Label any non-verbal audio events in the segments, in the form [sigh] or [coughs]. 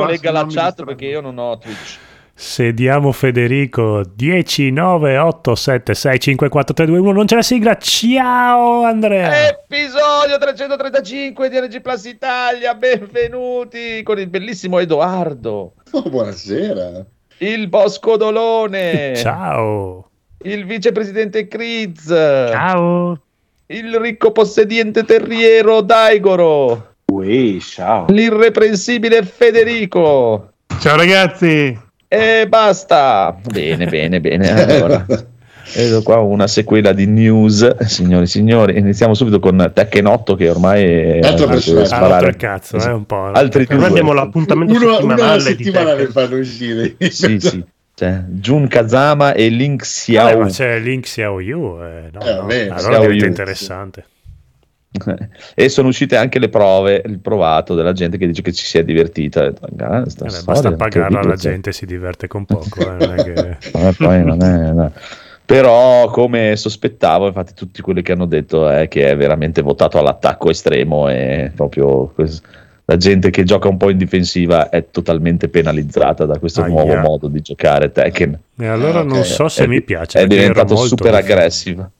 legga la chat perché io non ho Twitch. Sediamo Federico 10 9 8 7 6 5 4 3 2 1 non c'è la sigla. Ciao Andrea. Episodio 335 di NG Plus Italia. Benvenuti con il bellissimo Edoardo. [laughs] Oh, buonasera. Il Bosco Dolone. [laughs] Ciao. Il vicepresidente Kriz ciao. Il ricco possediente terriero Daigoro Ui, ciao l'irreprensibile Federico ciao ragazzi e basta. Bene, bene, bene. Allora, [laughs] vedo qua una sequela di news, signori e signori. Iniziamo subito con 8 che ormai è altro per sparare. Cazzo, è un po'. Altri due. abbiamo l'appuntamento uno, settimanale. Una settimanale fanno uscire. Sì, sì. Cioè, Jun Kazama e Link Xiao. Eh, ma c'è Link Xiao Yu. Eh, no, eh, vabbè, no. Allora diventa interessante. [laughs] e sono uscite anche le prove, il provato della gente che dice che ci si è divertita. Ah, eh, basta pagarla, la gente si diverte con poco. Eh, che... [laughs] eh, è, no. Però, come sospettavo, infatti, tutti quelli che hanno detto è che è veramente votato all'attacco estremo e proprio la gente che gioca un po' in difensiva è totalmente penalizzata da questo ah, nuovo yeah. modo di giocare Tekken. E allora okay. non so se è, mi piace. È diventato super aggressivo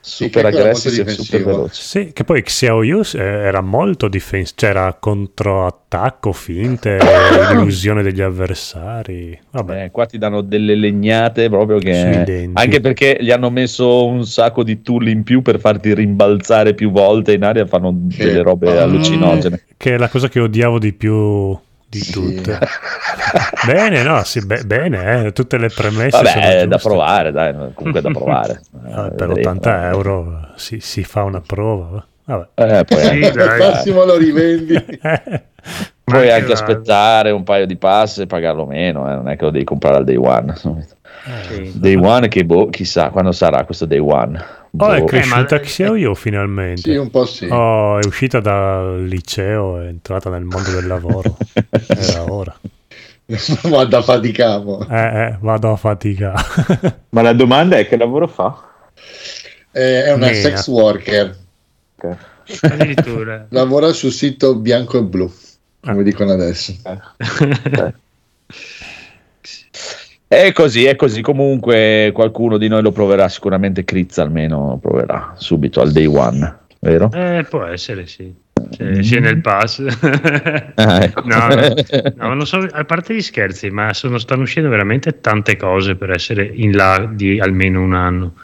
super aggressivo e super veloce. Sì, che poi Xiao Yu eh, era molto difensivo, c'era controattacco, finte, [coughs] illusione degli avversari. Vabbè. Eh, qua ti danno delle legnate proprio che... Anche perché gli hanno messo un sacco di tool in più per farti rimbalzare più volte in aria, fanno delle robe allucinogene. Che è la cosa che odiavo di più di sì. tutte. [laughs] bene, no, sì, be- bene, eh, tutte le premesse. Vabbè, è da provare, dai, comunque da [laughs] provare. Vabbè, per 80 euro si, si, fa una prova. Vabbè. Eh, poi sì, dai, [laughs] massimo lo rivendi. Puoi anche aspettare un paio di pass e pagarlo meno, eh, non è che lo devi comprare al day one. Eh, day one che boh, chissà quando sarà questo day one. Oh, è boh. cresciuta eh, Xiao Yu finalmente. Sì, un po' sì. Oh, è uscita dal liceo, è entrata nel mondo del lavoro. [laughs] Era ora. [laughs] vado a faticare. Eh, eh, vado a faticare. [laughs] Ma la domanda è che lavoro fa? Eh, è una Mena. sex worker. Okay. Addirittura. Lavora sul sito bianco e blu, come dicono adesso. Eh. È così, è così. Comunque qualcuno di noi lo proverà sicuramente. Critz almeno lo proverà subito al day one, vero? Eh, può essere, sì. Cioè, sia nel pass. [laughs] ah, ecco. no, no, no, so, a parte gli scherzi, ma sono, stanno uscendo veramente tante cose per essere in là di almeno un anno.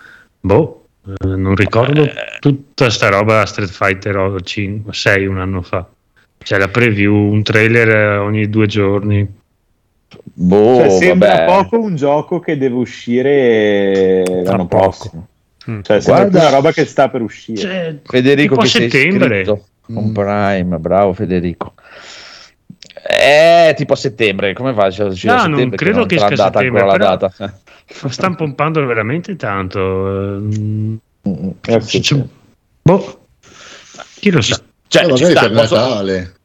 Boh, eh, non ricordo eh. tutta sta roba Street Fighter 5, 6 un anno fa. C'è la preview, un trailer ogni due giorni Boh, cioè, sembra vabbè. poco un gioco che deve uscire l'anno prossimo. Mm. Cioè, Guarda, una roba che sta per uscire. Cioè, Federico che settembre. sei con mm. Prime, bravo Federico. Eh, tipo a settembre, come fa? Cioè, no, non credo che, non che sia settembre, ancora la data. Stanno pompando veramente tanto. Mm, eh, sì, sì. Boh, chi lo sa. Cioè, eh, magari sta, per posso... Natale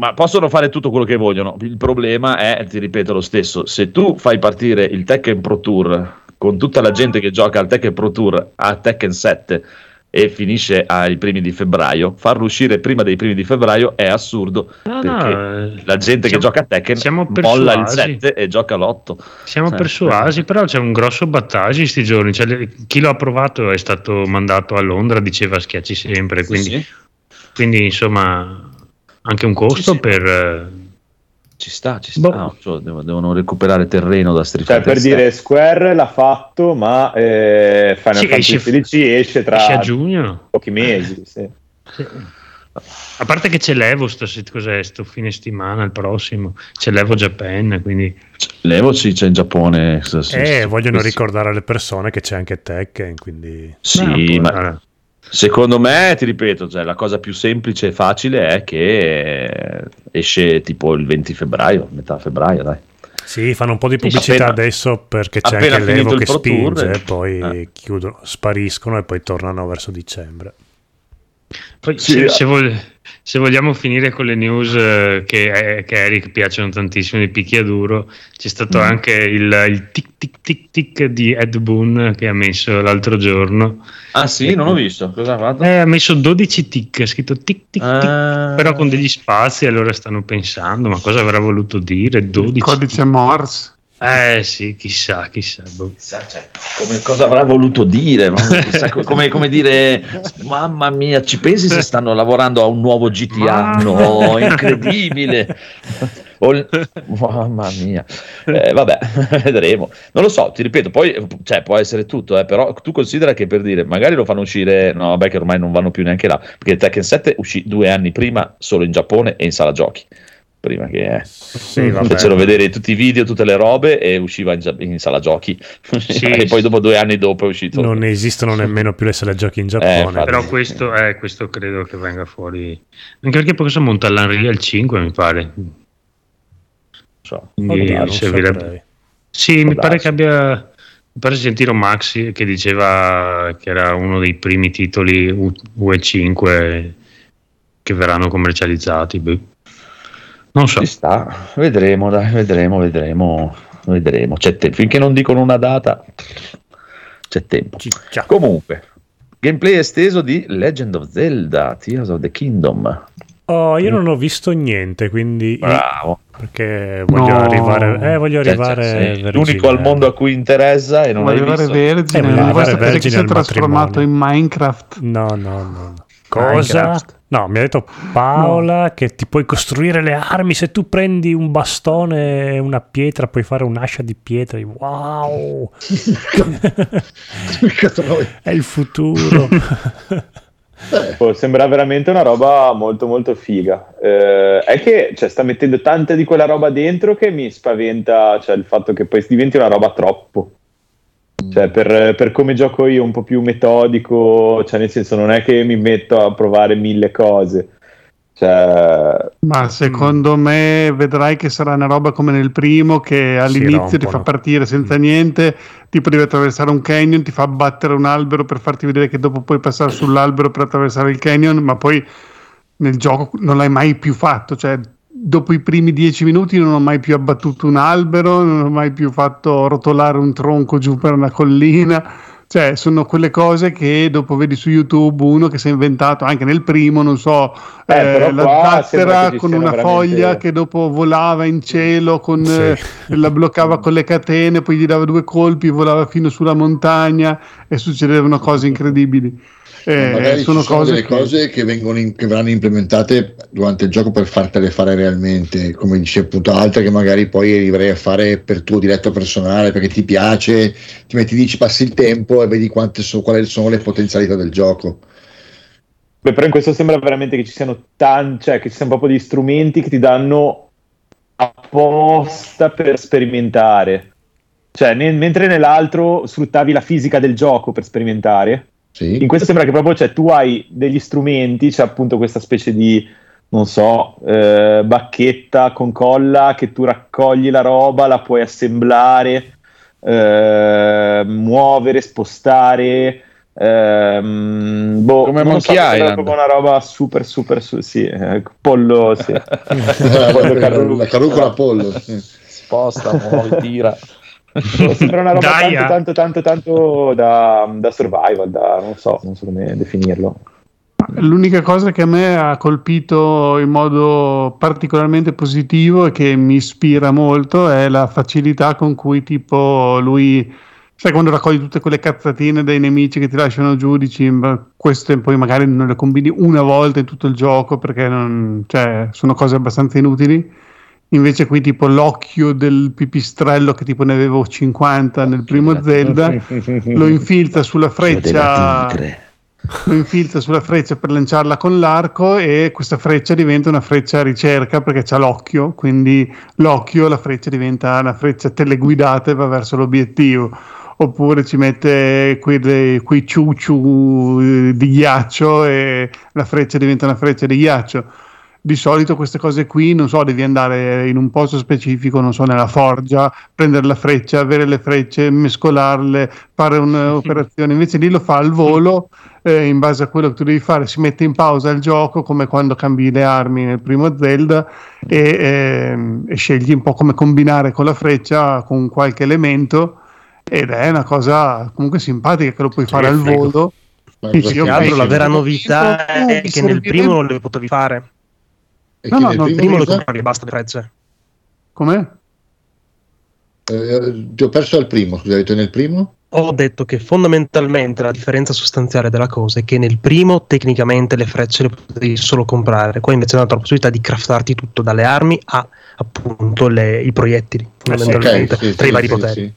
ma possono fare tutto quello che vogliono. Il problema è, ti ripeto lo stesso, se tu fai partire il Tekken Pro Tour con tutta la gente che gioca al Tekken Pro Tour a Tekken 7 e finisce ai primi di febbraio, farlo uscire prima dei primi di febbraio è assurdo no, perché no, la gente siamo, che gioca a Tekken molla il 7 e gioca l'8. Siamo eh, persuasi, però c'è un grosso battaggio in questi giorni. Cioè, chi lo ha provato è stato mandato a Londra, diceva schiacci sempre, quindi, sì, sì. quindi insomma anche un costo sì, sì. per... Eh, ci sta, ci sta. Boh. No, cioè, devono recuperare terreno da Street Fighter. Cioè, per dire, Square l'ha fatto, ma eh, Final sì, Fantasy XV esce tra esce a giugno. pochi mesi. Sì. A parte che c'è l'Evo, sto, cos'è, sto fine settimana, il prossimo, c'è l'Evo Japan, quindi... L'Evo sì, c'è in Giappone. Eh, vogliono ricordare alle persone che c'è anche Tekken, quindi... Sì, no, ma... Secondo me, ti ripeto, cioè, la cosa più semplice e facile è che esce tipo il 20 febbraio, metà febbraio, dai. Sì, fanno un po' di pubblicità appena, adesso perché c'è anche l'Evo che spinge, Tour, poi eh. chiudono, spariscono e poi tornano verso dicembre. Poi, sì, se, se, vol- se vogliamo finire con le news eh, che, eh, che, a Eric piacciono tantissimo di picchiaduro, c'è stato mm. anche il, il, tic tic tic tic di Ed Boon che ha messo l'altro giorno. Ah sì, non ho visto. Cosa ha fatto? Eh, ha messo 12 tic, ha scritto tic tic tic, ah. però con degli spazi, allora stanno pensando, ma cosa avrà voluto dire? 12 il codice Morse. Eh sì, chissà, chissà. Boh. chissà cioè, come, cosa avrà voluto dire? Chissà, come, come, dire, mamma mia, ci pensi se stanno lavorando a un nuovo GTA? No, incredibile. mamma mia, eh, vabbè, [laughs] vedremo. Non lo so, ti ripeto, poi cioè, può essere tutto, eh, però tu considera che per dire, magari lo fanno uscire, no, vabbè, che ormai non vanno più neanche là, perché Tekken 7 uscì due anni prima solo in Giappone e in sala giochi prima che sì, fecero vedere tutti i video, tutte le robe e usciva in, in sala giochi. Sì, [laughs] e poi dopo due anni dopo è uscito. Non esistono nemmeno più le sale giochi in eh, Giappone. eh, però questo, eh, questo, credo che venga fuori. Anche perché poi questo monta l'Unreal 5 mi pare. So. Oddio, servirebbe... sì mi pare che abbia mi pare sentire Maxi che diceva che era uno dei primi titoli UE5 che verranno commercializzati beh. Non so. Ci sta, vedremo, dai, vedremo, vedremo, vedremo. C'è tempo. Finché non dicono una data, c'è tempo. Ciccia. Comunque, gameplay esteso di Legend of Zelda, Tears of the Kingdom. Oh, io non ho visto niente, quindi... Bravo. Perché voglio no. arrivare... Eh, voglio arrivare... Cioè, cioè, l'unico al mondo a cui interessa e non voglio hai visto... Vergine, eh, non vuoi sapere che si è trasformato in Minecraft? No, no, no. Cosa? Minecraft. No, mi ha detto Paola no. che ti puoi costruire le armi se tu prendi un bastone e una pietra, puoi fare un'ascia di pietra. Wow! [laughs] È il futuro. Oh, sembra veramente una roba molto molto figa. Eh, è che cioè, sta mettendo tanta di quella roba dentro che mi spaventa cioè, il fatto che poi diventi una roba troppo. Cioè, per, per, come gioco io, un po' più metodico, cioè nel senso non è che mi metto a provare mille cose. Cioè... Ma secondo mm. me vedrai che sarà una roba come nel primo che all'inizio ti fa partire senza mm. niente, tipo devi attraversare un canyon, ti fa battere un albero per farti vedere che dopo puoi passare sull'albero per attraversare il canyon, ma poi nel gioco non l'hai mai più fatto, cioè dopo i primi dieci minuti non ho mai più abbattuto un albero, non ho mai più fatto rotolare un tronco giù per una collina. Cioè, sono quelle cose che dopo vedi su YouTube uno che si è inventato anche nel primo, non so, eh, eh, la zattera con una veramente... foglia che dopo volava in cielo, con, sì. eh, la bloccava con le catene, poi gli dava due colpi, volava fino sulla montagna e succedevano cose incredibili. Eh, magari sono, sono cose delle che... cose che, vengono in, che verranno implementate durante il gioco per fartele fare realmente, come dice appunto altre che magari poi arriverei a fare per tuo diretto personale perché ti piace, ti metti lì, ci passi il tempo e vedi quante so, quali sono le potenzialità del gioco. Beh, però in questo sembra veramente che ci siano tanti, cioè che ci siano proprio degli strumenti che ti danno apposta per sperimentare. Cioè, ne, mentre nell'altro sfruttavi la fisica del gioco per sperimentare, sì. In questo sembra che proprio cioè, tu hai degli strumenti, c'è appunto questa specie di, non so, eh, bacchetta con colla che tu raccogli la roba, la puoi assemblare, eh, muovere, spostare. Ehm, boh, come Monkey so, Island proprio una roba super super su, sì, eh, pollo sì. [laughs] pollo la carrucola pollo sì. sposta muovi tira Sembra una roba Gaia. tanto, tanto, tanto, tanto da, da, survival, da, non so, non so come definirlo. L'unica cosa che a me ha colpito in modo particolarmente positivo e che mi ispira molto è la facilità con cui tipo lui, sai quando raccogli tutte quelle cazzatine dai nemici che ti lasciano giù, dici queste poi magari non le combini una volta in tutto il gioco perché non, cioè, sono cose abbastanza inutili Invece qui tipo l'occhio del pipistrello che tipo ne avevo 50 nel primo Zelda, lo infilza sulla freccia lo infilza sulla freccia per lanciarla con l'arco e questa freccia diventa una freccia a ricerca perché c'ha l'occhio, quindi l'occhio, la freccia diventa una freccia teleguidata e va verso l'obiettivo. Oppure ci mette quei, quei ciuciu eh, di ghiaccio e la freccia diventa una freccia di ghiaccio di solito queste cose qui, non so, devi andare in un posto specifico, non so, nella forgia, prendere la freccia, avere le frecce, mescolarle, fare un'operazione, invece lì lo fa al volo, eh, in base a quello che tu devi fare, si mette in pausa il gioco come quando cambi le armi nel primo Zelda e, eh, e scegli un po' come combinare con la freccia, con qualche elemento ed è una cosa comunque simpatica che lo puoi fare al volo. Più che altro la vera novità è che nel primo non le potevi fare. E no, no, nel primo, lo compravi basta le frecce. Com'è? Eh, ti ho perso al primo, scusa, hai detto nel primo? Ho detto che fondamentalmente la differenza sostanziale della cosa è che nel primo tecnicamente le frecce le potevi solo comprare, qua invece è la possibilità di craftarti tutto dalle armi a appunto le, i proiettili, fondamentalmente, okay, sì, tra sì, i vari sì, poteri.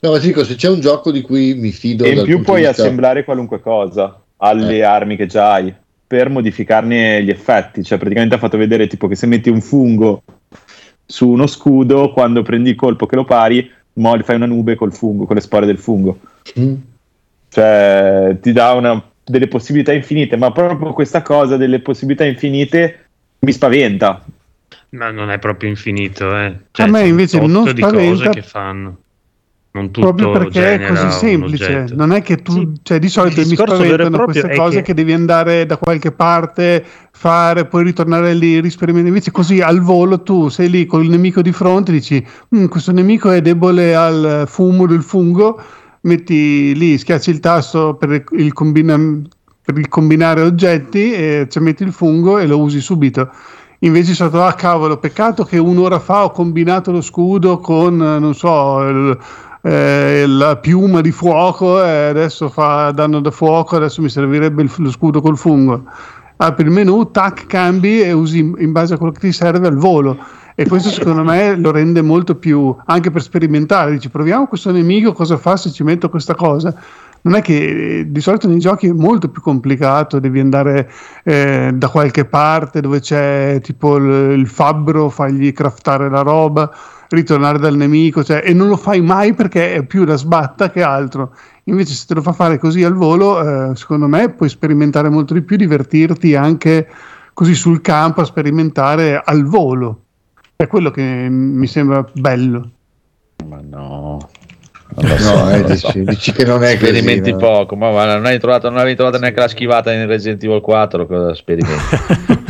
No, ma ti dico, se c'è un gioco di cui mi fido... E in più puoi vista... assemblare qualunque cosa alle eh. armi che già hai per modificarne gli effetti. Cioè, praticamente ha fatto vedere tipo che se metti un fungo su uno scudo, quando prendi il colpo che lo pari, mo fai una nube col fungo, con le spore del fungo. Mm. Cioè, ti dà una, delle possibilità infinite, ma proprio questa cosa delle possibilità infinite mi spaventa. Ma non è proprio infinito, eh. Cioè, a me invece non spaventa di cose che fanno non tutto proprio perché è così semplice. Non è che tu sì. cioè di solito mi spaventano queste cose che... che... devi andare da qualche parte fare poi ritornare lì risperimentare invece così al volo tu sei lì con il nemico di fronte dici mm, questo nemico è debole al fumo del fungo metti lì schiacci il tasto per il, combina- per il combinare oggetti e ci metti il fungo e lo usi subito. Invece sono stato ah cavolo peccato che un'ora fa ho combinato lo scudo con non so il, eh, la piuma di fuoco e adesso fa danno da fuoco, adesso mi servirebbe il, lo scudo col fungo. Apri il menu, tac, cambi e usi in base a quello che ti serve al volo. E questo secondo me lo rende molto più anche per sperimentare. Dici, proviamo questo nemico, cosa fa se ci metto questa cosa? non è che di solito nei giochi è molto più complicato, devi andare eh, da qualche parte dove c'è tipo il, il, fabbro, fagli craftare la roba, ritornare dal nemico, cioè, e non lo fai mai perché è più da sbatta che altro. Invece se te lo fa fare così al volo, eh, secondo me puoi sperimentare molto di più, divertirti anche così sul campo a sperimentare al volo. È quello che mi sembra bello. Ma no, no, eh, dici, dici, che non è sperimenti così, poco, ma guarda, non hai trovato, non avevi trovato neanche la schivata in Resident Evil 4, cosa sperimenti?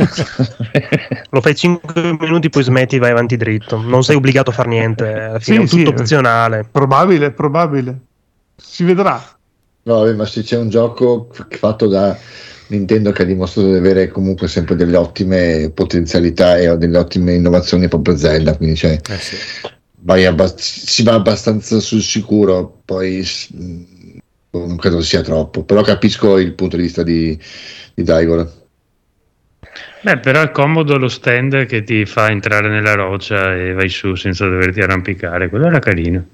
[laughs] Lo fai 5 minuti, poi smetti, vai avanti dritto. Non sei obbligato a fare niente, fine sì, è tutto sì, opzionale. Probabile, probabile. Si vedrà. No, vabbè, ma se c'è un gioco fatto da Nintendo che ha dimostrato di avere comunque sempre delle ottime potenzialità e delle ottime innovazioni proprio Zelda, quindi cioè, eh sì abbast- si va abbastanza sul sicuro, poi non credo sia troppo, però capisco il punto di vista di, di Daigor. Beh, però è comodo lo stand che ti fa entrare nella roccia e vai su senza doverti arrampicare, quello era carino.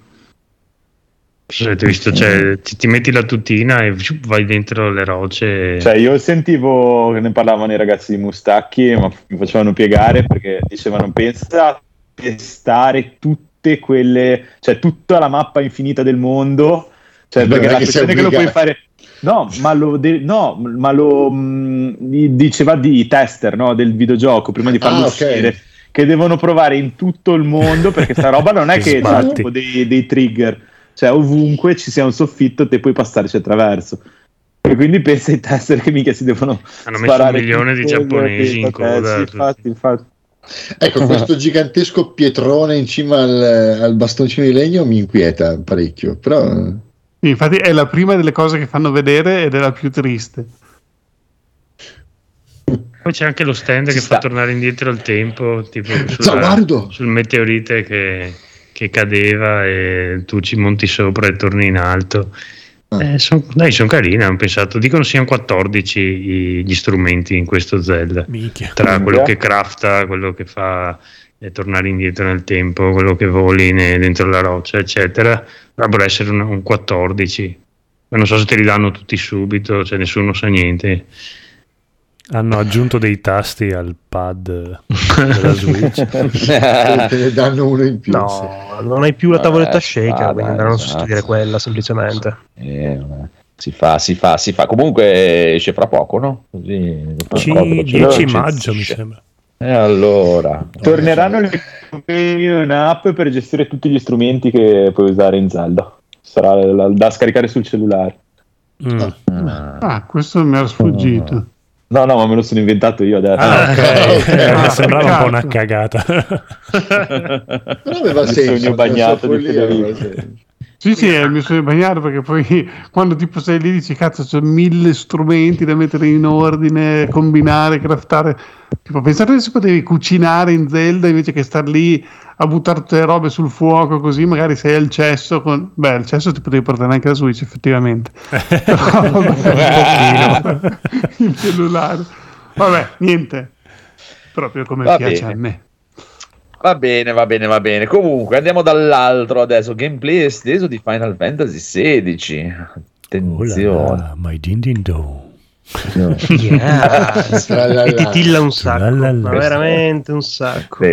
Avete visto, cioè, ti, ti, metti la tutina e vai dentro le rocce. Cioè, io sentivo che ne parlavano i ragazzi di Mustacchi, ma mi facevano piegare perché dicevano: pensa a testare tutto tutte quelle, cioè tutta la mappa infinita del mondo, cioè perché la questione che lo puoi fare No, ma lo, de- no, ma lo mh, mm, diceva di tester no, del videogioco prima di farlo ah, uscire. Okay. Che devono provare in tutto il mondo perché sta roba non è [laughs] che c'è tipo dei, dei, trigger, cioè ovunque ci sia un soffitto, te puoi passarci attraverso. E quindi pensa ai tester che mica si devono. Hanno messo un milione di giapponesi in coda. Sì, infatti, infatti. Ecco, [laughs] questo gigantesco pietrone in cima al, al, bastoncino di legno mi inquieta parecchio, però... Infatti è la prima delle cose che fanno vedere ed è la più triste. Poi c'è anche lo stand Ci che sta. fa tornare indietro il tempo, tipo [laughs] sulla, sul meteorite che, che cadeva e tu ci monti sopra e torni in alto. Ah. Eh, son, dai, sono carine, hanno pensato. Dicono siano 14 i, gli strumenti in questo Zelda. Minchia. Tra quello che crafta, quello che fa eh, tornare indietro nel tempo, quello che voli ne, dentro la roccia, eccetera. Dovrebbero essere un, un 14. Ma non so se te li danno tutti subito, cioè nessuno sa niente. Hanno aggiunto dei tasti al pad della Switch. [laughs] Te ne danno uno in più. No, non hai più la tavoletta eh, shaker, quindi andranno a sostituire quella semplicemente. Eh, Si fa, si fa, si fa. Comunque esce fra poco, no? Così, C- 10 maggio mi sembra. E allora torneranno le in app per gestire tutti gli strumenti che puoi usare in Zelda. Sarà la, da scaricare sul cellulare. Mm. Ah, ah questo mi era sfuggito. No, no, ma me lo sono inventato io adesso. Ah, ok. [laughs] okay. Ah, sembrava un po' una cagata. [laughs] Però aveva senso. Il sogno bagnato di Federico. Sì, sì, è il mio sogno bagnato perché poi quando tipo sei lì dici cazzo c'è mille strumenti da mettere in ordine, combinare, craftare. Tipo pensate se potevi cucinare in Zelda invece che star lì a buttare robe sul fuoco così magari sei al cesso con... Beh, il cesso ti potevi portare anche la Switch effettivamente. [laughs] Però vabbè, [laughs] il cellulare. Vabbè, niente. Proprio come Va piace bene. a me. Va bene, va bene, va bene. Comunque andiamo dall'altro adesso. Gameplay esteso di Final Fantasy XVI. Attenzione. Oh là, my din din do. No. [laughs] Yeah. e titilla un sacco, ma veramente un sacco.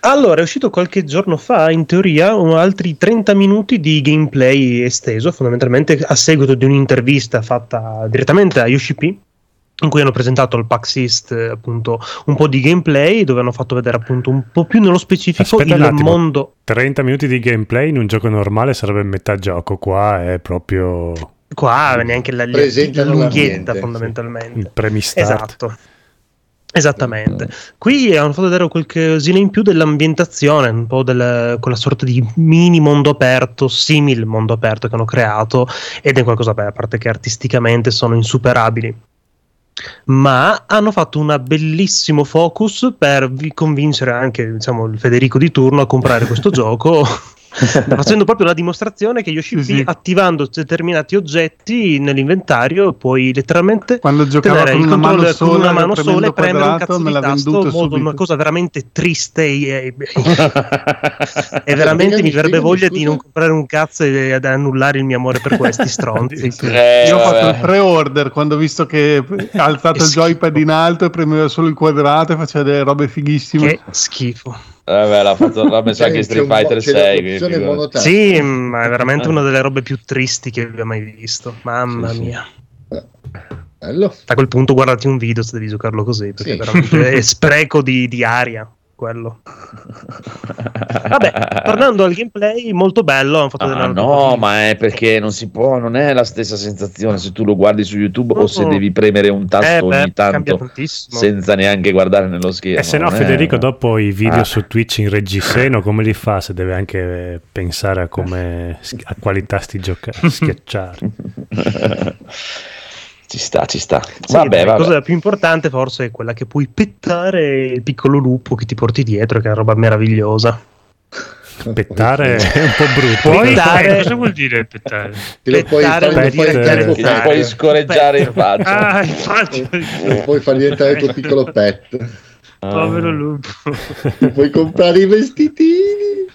Allora, è uscito qualche giorno fa, in teoria, altri 30 minuti di gameplay esteso, fondamentalmente a seguito di un'intervista fatta direttamente a Yoshi P in cui hanno presentato al PAX East appunto un po' di gameplay dove hanno fatto vedere appunto un po' più nello specifico Aspetta il mondo 30 minuti di gameplay in un gioco normale sarebbe metà gioco qua è proprio qua neanche la, la lunghetta fondamentalmente. Il premistart esatto Esattamente. Qui hanno fatto vedere qualcosina in più dell'ambientazione, un po' del, quella sorta di mini mondo aperto, simile mondo aperto che hanno creato, ed è qualcosa, beh, a parte che artisticamente sono insuperabili. Ma hanno fatto un bellissimo focus per convincere anche diciamo, il Federico di turno a comprare questo [laughs] gioco [laughs] facendo proprio la dimostrazione che Yoshi sì, attivando determinati oggetti nell'inventario puoi letteralmente quando giocava con una mano sola, con una mano sola e premere un cazzo di tasto modo, una cosa veramente triste e, e [laughs] veramente mi verrebbe voglia di non comprare un cazzo e ad annullare il mio amore per questi stronzi. [laughs] Eh, io ho fatto il pre-order quando ho visto che ha alzato il joypad in alto e premeva solo il quadrato e faceva delle robe fighissime. Che schifo Vabbè, l'ha, fatto, l'ha messo anche Street Fighter 6. Sì, ma è veramente una delle robe più tristi che abbia mai visto. Mamma sì, mia. Bello. A quel punto guardati un video se devi giocarlo così, perché sì. veramente [laughs] è spreco di, di aria quello. Vabbè, tornando al gameplay, molto bello. Ah, no, ma è perché non si può, non è la stessa sensazione se tu lo guardi su YouTube no. o se devi premere un tasto eh, ogni beh, tanto senza neanche guardare nello schermo. E se no, Federico, è... dopo i video ah. su Twitch in reggiseno, come li fa se deve anche pensare a come a quali tasti giocare, schiacciare? [laughs] Ci sta, ci sta. Sì, vabbè, la cosa più importante forse è quella che puoi pettare il piccolo lupo che ti porti dietro, che è una roba meravigliosa. [laughs] Pettare [laughs] è un po' brutto. Puoi dare... Cosa vuol dire pettare? Ti lo puoi far diventare Ti puoi scorreggiare in faccia. Ah, in faccia. Lo puoi far diventare il tuo piccolo pet. Povero lupo. [laughs] puoi comprare i vestitini.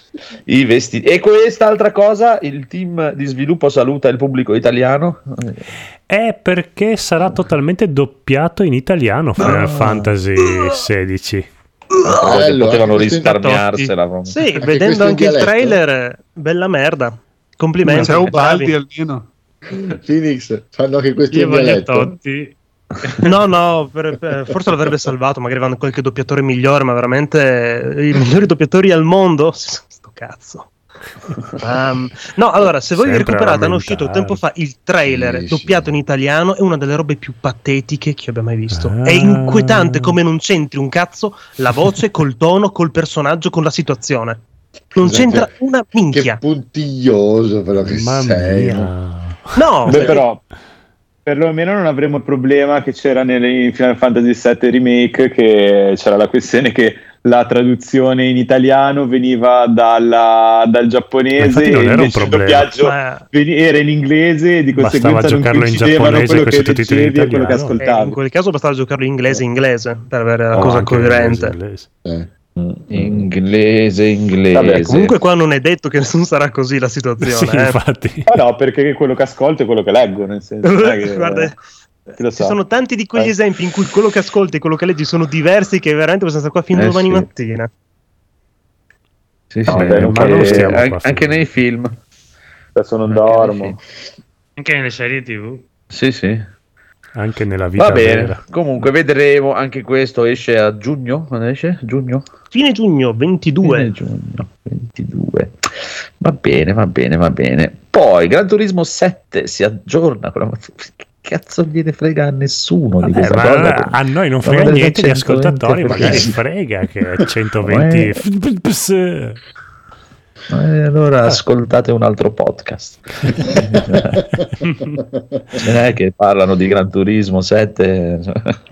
I vestiti. E quest'altra cosa, il team di sviluppo saluta il pubblico italiano. È perché sarà totalmente doppiato in italiano Final ah. Fantasy XVI. Bello, potevano risparmiarsela. Sì, anche vedendo anche il trailer, bella merda. Complimenti. C'è Ubaldi almeno. Phoenix, fanno anche questo in dialetto. [laughs] No, no, per, per, forse l'avrebbe salvato, magari vanno qualche doppiatore migliore, ma veramente i migliori doppiatori al mondo. [laughs] Sto cazzo. Um, no, allora, se voi vi recuperate, hanno uscito tempo fa il trailer sì, doppiato sì. in italiano. È una delle robe più patetiche che abbia mai visto. Ah. È inquietante come non c'entri un cazzo la voce col tono, col personaggio, con la situazione. Non Scusate, c'entra una minchia. Che puntiglioso, però che Mamma sei. Mia. No, Beh, però perlomeno non avremo il problema che c'era nel Final Fantasy VII Remake, che c'era la questione che la traduzione in italiano veniva dalla, dal giapponese e invece il doppiaggio Ma... era in inglese e di conseguenza non coincidevano quello che leggevi e quello che ascoltavi. Eh, in quel caso bastava giocarlo in inglese inglese per avere la oh, cosa coerente. Inglese, inglese. Eh. Inglese, inglese. Vabbè, comunque qua non è detto che non sarà così la situazione. sì, eh. infatti. Ah, no, perché quello che ascolto è quello che leggo, nel senso che... [laughs] Guarda, ci so. sono tanti di quegli eh. esempi in cui quello che ascolti e quello che leggi sono diversi che veramente possiamo stare qua fino a eh, domani sì. mattina. Sì, sì, no, beh, ma non stiamo anche, anche nei film. Adesso non dormo. Anche nelle serie TV. Sì, sì. Anche nella vita Va bene, vera. comunque vedremo anche questo esce a giugno, quando esce? Giugno? Fine giugno 22. Fine giugno 22. Va bene, va bene, va bene. Poi Gran Turismo 7 si aggiorna con la che cazzo gliene frega a nessuno di Vabbè, questa ma cosa. a noi non frega niente, gli 120 ascoltatori magari frega che [laughs] 120 fps. Eh, allora ascoltate un altro podcast. [laughs] Ce n'è che parlano di Gran Turismo 7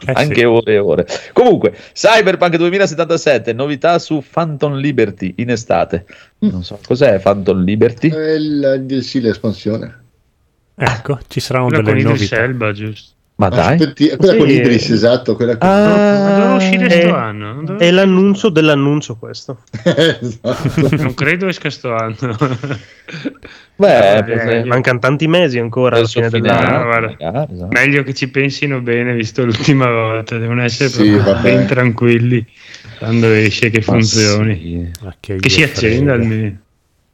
anche sì. ore e ore. Comunque, Cyberpunk 2077, novità su Phantom Liberty in estate. Non so cos'è Phantom Liberty. È il DLC, l'espansione. Ecco, ci saranno Quella delle novità. Elba, giusto? Ma dai. Aspetti, quella Sì. con Idris, esatto. Quella con... Ah, Ma doveva uscire Eh, sto anno. Doveva- È l'annuncio dell'annuncio questo. [laughs] esatto. [laughs] non credo esca sto anno. [laughs] Beh, Eh, Mancano tanti mesi ancora alla fine fine dell'anno. anno, guarda. magari, esatto. Meglio che ci pensino bene, visto l'ultima volta. Devono essere Sì, ben tranquilli quando esce che Ma funzioni. sì, che Che si accenda almeno.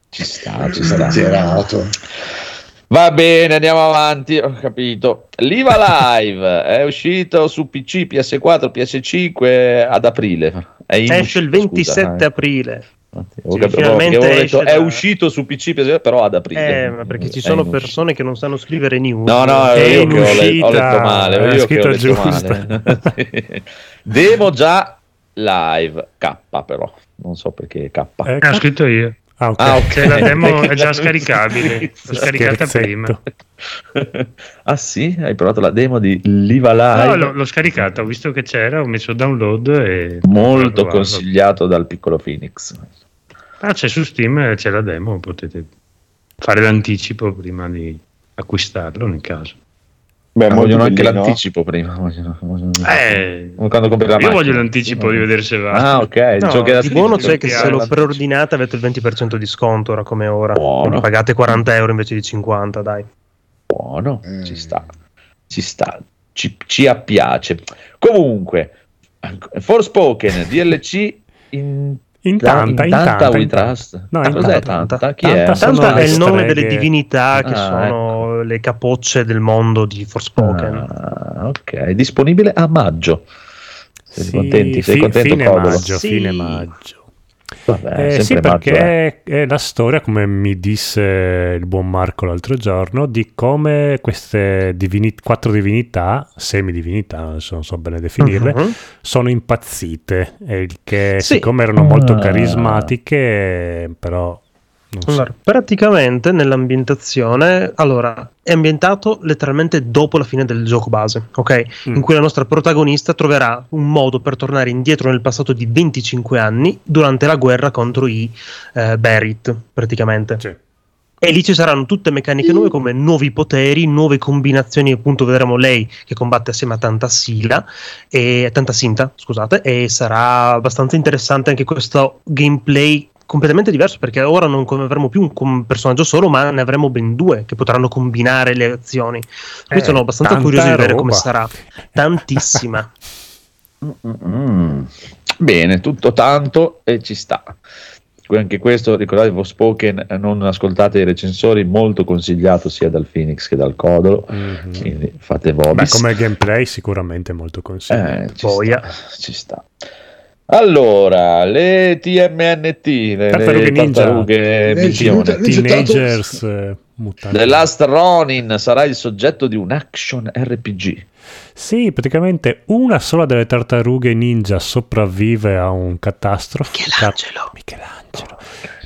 Ci sta, ci sta. Esagerato. Va bene, andiamo avanti. Ho capito. L'IVA Live è uscito su PC, PS4, PS5 ad aprile. È Esce il uscita, 27 scusa, eh. aprile. Sì, capito, finalmente esce detto, È da- uscito su PC, PS4, però ad aprile. Eh, ma perché ci È sono persone che non sanno scrivere news. No, no, È io che ho, le- ho letto male. è Io che scritto ho letto giusto. male. [laughs] Demo già live K, però non so perché K. Eh, ho scritto io. Ah, ok. Ah, ok. Cioè, la demo [laughs] è già scaricabile. L'ho scaricata prima. [laughs] ah sì? Hai provato la demo di Liva Live? No, l'ho, l'ho scaricata, ho visto che c'era, ho messo download e... Molto consigliato dal piccolo Phoenix. Ah, c'è su Steam, c'è la demo, potete fare l'anticipo prima di acquistarlo nel caso. Beh, Ah, vogliono anche bellino. l'anticipo prima. Vogliono- vogliono- Eh, Quando compri la io macchina. voglio l'anticipo di vedere se va. Ah, ok. No, che era di buono c'è che se lo preordinate avete il 20% di sconto ora come ora. Buono. Pagate 40 euro invece di 50, dai. Buono, Mm. ci sta, ci sta, ci, ci appiace. Comunque, Forspoken, DLC in, In tanta, in tanta, We in tanta. Trust. No, in cos'è tanta, tanta? Chi tanta è? le è il nome delle divinità che Ah, sono le capocce del mondo di Forspoken. Ah, ok, disponibile a maggio. Sei Sì, contenti? Sei fi- contento, fine Codolo? maggio, Sì. fine maggio. Vabbè, Eh, sì, perché eh. è la storia, come mi disse il buon Marco l'altro giorno, di come queste divini- quattro divinità, semidivinità, adesso non so bene definirle, Mhm. sono impazzite. E che, Sì. siccome erano molto Ah. carismatiche, però so. Allora, praticamente nell'ambientazione, allora, è ambientato letteralmente dopo la fine del gioco base, ok? Mm. In cui la nostra protagonista troverà un modo per tornare indietro nel passato di 25 anni durante la guerra contro i eh, Berit, praticamente. Sì. E lì ci saranno tutte meccaniche nuove come nuovi poteri, nuove combinazioni, appunto vedremo lei che combatte assieme a Tanta Sila e Tanta Sinta, scusate, e sarà abbastanza interessante anche questo gameplay completamente diverso perché ora non avremo più un com- personaggio solo ma ne avremo ben due che potranno combinare le azioni. Quindi Eh, sono abbastanza curioso di vedere come roba. sarà. Tantissima. [laughs] Bene, tutto tanto e ci sta. Anche questo, ricordate, Forspoken, eh, non ascoltate i recensori, molto consigliato sia dal Phoenix che dal Codolo, Mhm. quindi fate Beh, vobis. come gameplay sicuramente molto consigliato. Eh, ci, sta, ci sta. Allora, le TMNT, le, Tartarughe le Ninja. tartarughe Teenagers eh, mutanti. The Last Ronin sarà il soggetto di un action RPG. Sì, praticamente una sola delle tartarughe ninja sopravvive a un catastrofe. Michelangelo. Michelangelo.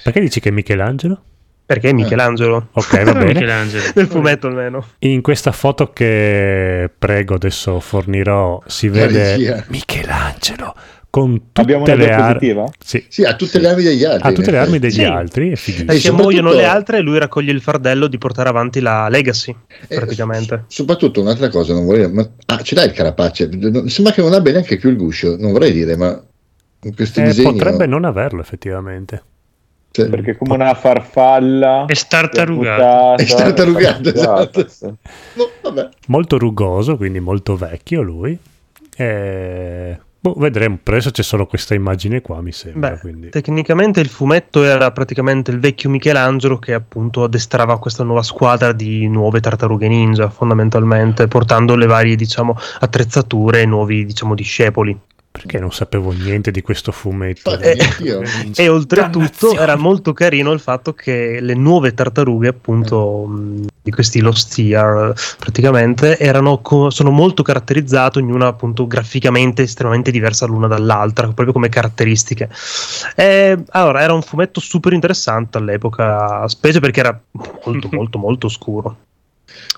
Perché dici che è Michelangelo? Perché è Michelangelo? Ok, va [laughs] bene. Michelangelo. Nel fumetto almeno. In questa foto che prego adesso fornirò si vede. Michelangelo con tutte Abbiamo una le armi. diapositiva? Sì, Sì, ha tutte le armi degli altri. ha tutte le armi degli Sì. altri, è Eh. Se muoiono le altre, lui raccoglie il fardello di portare avanti la Legacy, Eh, praticamente. s- soprattutto un'altra cosa, non vorrei, ma ah, ce l'hai il carapace? Sembra che non abbia neanche più il guscio, non vorrei dire, ma in questi Eh, disegni. potrebbe no? non averlo effettivamente. Cioè, Perché come una farfalla È startarugata. È startarugata, esatto. no. Molto rugoso, quindi molto vecchio lui. Eh, Boh, vedremo, per adesso c'è solo questa immagine qua, mi sembra. Beh, tecnicamente il fumetto era praticamente il vecchio Michelangelo che appunto addestrava questa nuova squadra di nuove tartarughe ninja, fondamentalmente, portando le varie, diciamo, attrezzature e nuovi, diciamo, discepoli. Perché non sapevo niente di questo fumetto? E, eh, e oltretutto era molto carino il fatto che le nuove tartarughe, appunto, di questi Lost Year, praticamente erano co- sono molto caratterizzate, ognuna appunto graficamente estremamente diversa l'una dall'altra, proprio come caratteristiche. E, allora, era un fumetto super interessante all'epoca, specie perché era molto, [laughs] molto, molto scuro.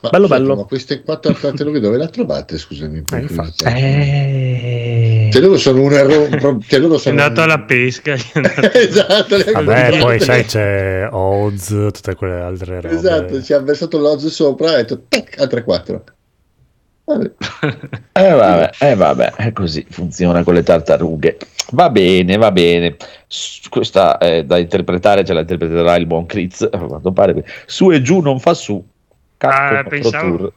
Ma, bello, bello. Ma queste quattro tartarughe dove le trovate? Scusami. Eh, Se loro sono un errore. [laughs] Loro sono è andato un... alla pesca. [laughs] esatto. Vabbè, poi sai c'è Oz, tutte quelle altre robe. Esatto, ci ha versato l'Oz sopra e ha detto tac, altre quattro. Vabbè. eh, vabbè, eh, vabbè, è così funziona con le tartarughe. Va bene, va bene. Questa è da interpretare, ce la interpreterà il buon Critz. A quanto pare, su e giù non fa su. Ah, pensavo,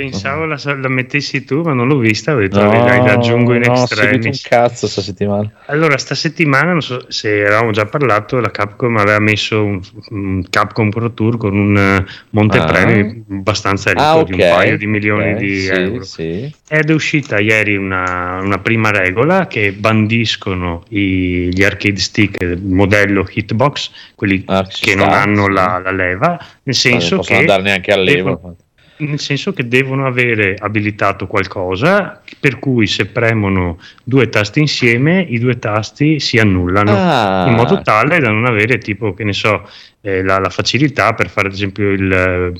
pensavo la, la, mettessi tu, ma non l'ho vista. Ho detto, no, la aggiungo in no, extremis. un cazzo sta settimana. Allora, sta settimana, non so se avevamo già parlato, la Capcom aveva messo un, un Capcom Pro Tour con un uh, montepremi ah. abbastanza ricco ah, okay. di un paio di milioni okay, di sì, euro. Sì. Ed è uscita ieri una, una prima regola che bandiscono i, gli arcade stick modello Hitbox, quelli ah, che sta, non hanno sì. la, la, leva, nel senso non possono che... andare neanche a leva. Devono, nel senso che devono avere abilitato qualcosa per cui se premono due tasti insieme i due tasti si annullano ah. in modo tale da non avere tipo che ne so eh, la, la, facilità per fare ad esempio il,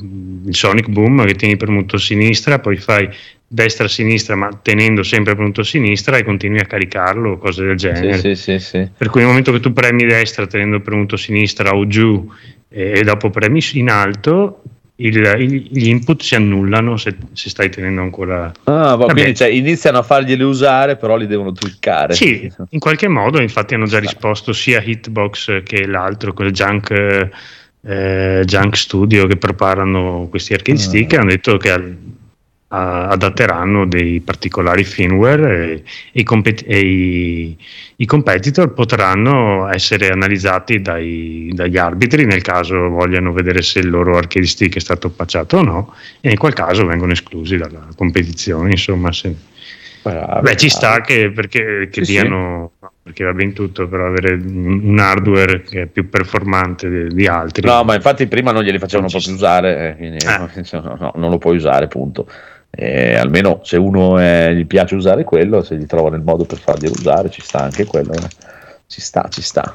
il, Sonic Boom che tieni premuto a sinistra poi fai destra sinistra ma tenendo sempre premuto a sinistra e continui a caricarlo o cose del genere sì, sì, sì, per cui nel momento che tu premi destra tenendo premuto a sinistra o giù e dopo premi in alto il, il, gli input si annullano se, se stai tenendo ancora. Ah, ma quindi cioè, iniziano a farglieli usare, però li devono tweakare. Sì, in qualche modo, infatti, hanno già risposto sia Hitbox che l'altro, quel Junk, eh, Junk Studio che preparano questi arcade stick. Ah. Hanno detto che al, adatteranno dei particolari firmware e, e, compet- e i, i, competitor potranno essere analizzati dai, dagli arbitri nel caso vogliano vedere se il loro arcade stick è stato pacciato o no e in quel caso vengono esclusi dalla competizione insomma se, bravo, beh ci sta che, perché, che sì, diano sì. perché va ben tutto però avere un hardware che è più performante di, altri no ma infatti prima non glieli facevano proprio usare eh, quindi eh. [laughs] no, no, non lo puoi usare punto e almeno se uno è, gli piace usare quello, se gli trovano il modo per farglielo usare, ci sta anche quello. Eh. Ci sta, ci sta.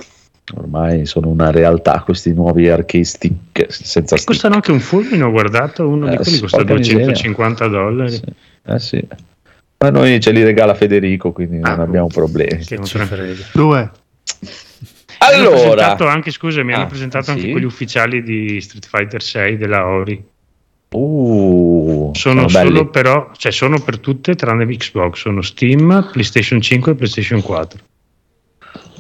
Ormai sono una realtà questi nuovi arcade stick senza stick. Costano anche un fulmine, ho guardato, uno eh, di quelli sì, costa 250 miseria. dollari. Sì. Eh sì. Ma noi ce li regala Federico, quindi ah, non abbiamo problemi. Due. Allora, anche, scusa, mi ah, hanno presentato sì? anche quelli ufficiali di Street Fighter 6 della Ori. Uh, sono, sono solo però, cioè sono per tutte tranne Xbox, sono Steam, PlayStation 5 e PlayStation 4.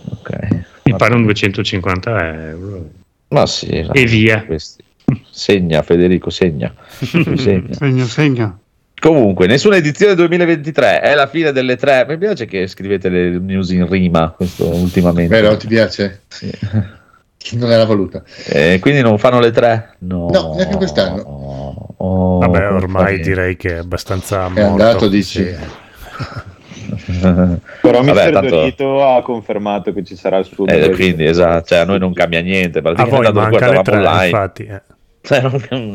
Ok. Mi pare un 250 euro. Ma sì. E via. Questi. Segna Federico, segna. [laughs] segna. segna, segna. Comunque, nessuna edizione 2023, è la fine delle tre. Mi piace che scrivete le news in rima questo ultimamente. Vero, ti piace? Sì. Non era voluta. Eh, quindi non fanno le tre? No, no neanche quest'anno. Oh, Vabbè, ormai direi che è abbastanza è andato, dici. Sì. [laughs] Però Mister tanto... Dorito ha confermato che ci sarà il suo eh, quindi esatto, cioè a noi non cambia niente praticamente a voi manca le tre, online infatti, eh.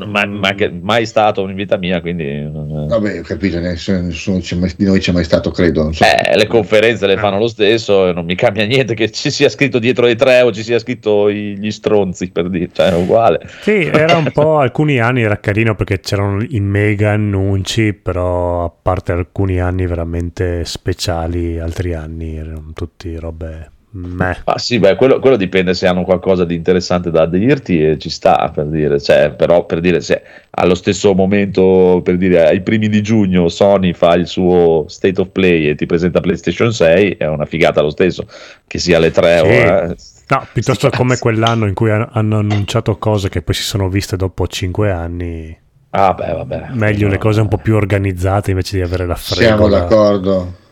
Mai, mai, mai, stato in vita mia, quindi... Vabbè, ho capito, nessuno, nessuno di noi c'è mai stato, credo. So. Eh, le conferenze le fanno lo stesso, non mi cambia niente che ci sia scritto dietro le tre o ci sia scritto gli stronzi, per dire, cioè è uguale. Sì, era un po', [laughs] alcuni anni era carino perché c'erano i mega annunci, però a parte alcuni anni veramente speciali, altri anni erano tutti robe Meh. Ah, sì, beh, quello, quello, dipende se hanno qualcosa di interessante da dirti e ci sta per dire, cioè, però per dire se allo stesso momento, per dire ai primi di giugno Sony fa il suo state of play e ti presenta PlayStation 6, è una figata lo stesso, che sia le tre sì. o... Eh, no, piuttosto come quell'anno in cui hanno annunciato cose che poi si sono viste dopo 5 anni. Ah, beh, vabbè. Meglio no, le cose un po' più organizzate invece di avere la fretta. Siamo d'accordo.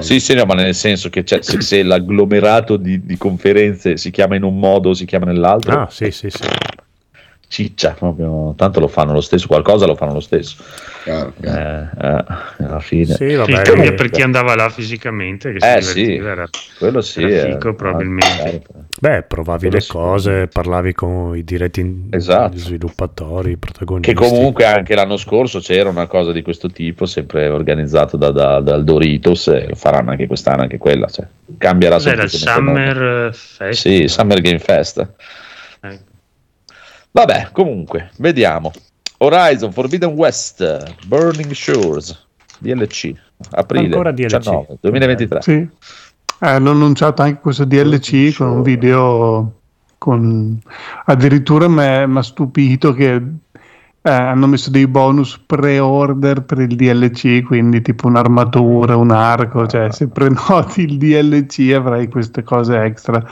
Sì, sì, no, ma nel senso che cioè, se, se, l'agglomerato di, di, conferenze si chiama in un modo o si chiama nell'altro, ah, sì, sì, sì. Ciccia, proprio, tanto lo fanno lo stesso, qualcosa lo fanno lo stesso. Chiaro, chiaro. Eh, eh, alla fine sì, vabbè, cambia per chi andava là fisicamente che eh, sì, era, quello sì era fico, eh, probabilmente beh provavi quello le cose sì. parlavi con i diretti esatto. sviluppatori i protagonisti che comunque anche l'anno scorso c'era una cosa di questo tipo sempre organizzato da, da, dal Doritos e lo faranno anche quest'anno anche quella cioè, cambierà Cos'era il Summer Fest? sì Summer Game Fest eh. Vabbè comunque vediamo Horizon Forbidden West, Burning Shores, DLC, aprile Ancora DLC. 19, 2023. Sì. Hanno annunciato anche questo DLC con un video con... addirittura mi ha stupito che eh, hanno messo dei bonus pre-order per il DLC, quindi tipo un'armatura, un arco, cioè se prenoti il DLC avrai queste cose extra.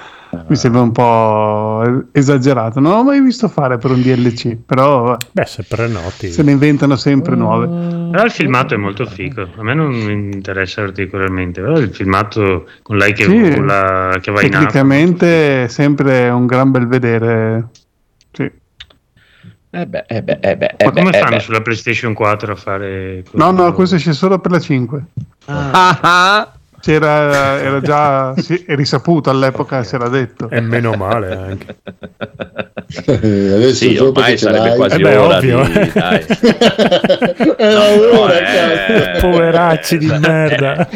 Mi sembra un po' esagerato. Non l'ho mai visto fare per un DLC, però Beh, se prenoti se ne inventano sempre nuove. Però il filmato è molto figo. A me non mi interessa particolarmente, però il filmato con lei che, sì, vola, che va in Tecnicamente è sempre un gran bel vedere. Sì. Eh beh, eh beh, eh beh, Ma come beh, fanno sulla PlayStation 4 a fare... No, no, questo esce solo per la 5. Ah. [laughs] C'era, era già sì, è risaputo all'epoca, si era detto. E meno male anche. [laughs] Adesso sì, ormai sarebbe quasi eh beh, ora ovvio. Di, dai. [laughs] no, eh... Poveracci di merda.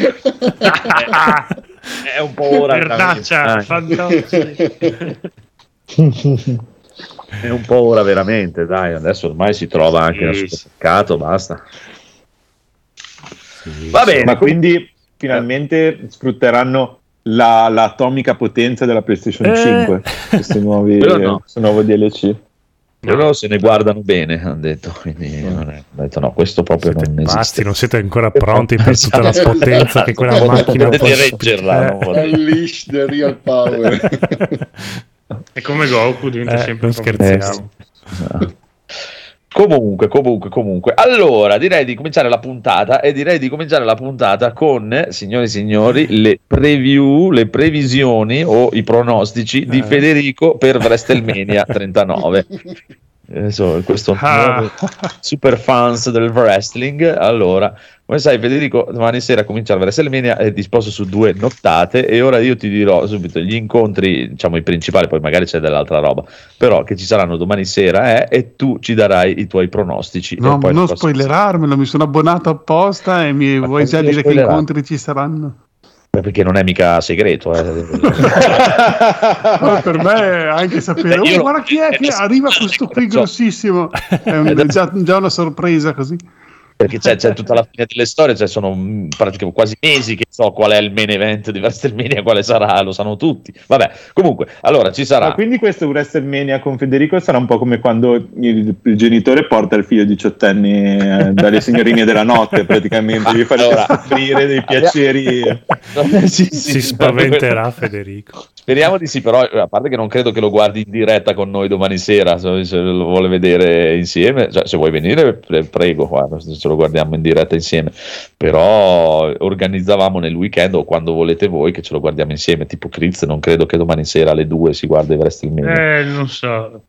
è un po' ora. Merdaccia, fantastico. È un po' ora veramente, dai, adesso ormai si trova anche nel supermercato, basta. Sì, Va bene, ma quindi finalmente sfrutteranno la, l'atomica potenza della PlayStation eh. 5, questi nuovi, [laughs] no. questo nuovo DLC. Però se ne guardano bene, hanno detto. Quindi no. hanno detto no, questo proprio siete non esiste. Basti, non siete ancora pronti per tutta la [laughs] potenza che quella macchina può reggerla. Eh. Unleash the real power. [laughs] È come Goku, diventa eh, sempre non scherziamo. Eh, comunque, comunque, comunque. Allora, direi di cominciare la puntata e direi di cominciare la puntata con, signori e signori, le preview, le previsioni o i pronostici di eh. Federico per WrestleMania 39. Adesso, questo ah. super fans del wrestling. Allora, come sai, Federico, domani sera comincia la WrestleMania, è disposto su due nottate. E ora io ti dirò subito gli incontri, diciamo i principali, poi magari c'è dell'altra roba, però che ci saranno domani sera eh, e tu ci darai i tuoi pronostici. No, non spoilerarmelo, mi sono abbonato apposta e mi Ma vuoi già dire che incontri ci saranno? perché non è mica segreto. Eh. no, per me anche sapere, oh, guarda chi è che [laughs] arriva questo qui grossissimo, è un, [laughs] già, già una sorpresa così perché c'è, c'è, tutta la fine delle storie, cioè sono praticamente quasi mesi che so qual è il main event di WrestleMania, quale sarà, lo sanno tutti. Vabbè, comunque, allora ci sarà. Ma quindi questo WrestleMania con Federico sarà un po' come quando il, il genitore porta il figlio diciottenne eh, dalle signorine della notte, praticamente, gli fa allora, scoprire dei piaceri. sì, sì, si spaventerà Federico. Speriamo di sì, però a parte che non credo che lo guardi in diretta con noi domani sera, se, lo vuole vedere insieme, cioè, se vuoi venire prego, guarda, lo guardiamo in diretta insieme, però organizzavamo nel weekend o quando volete voi che ce lo guardiamo insieme, tipo Critz, non credo che domani sera alle 2 si guardi WrestleMania. Eh, non so.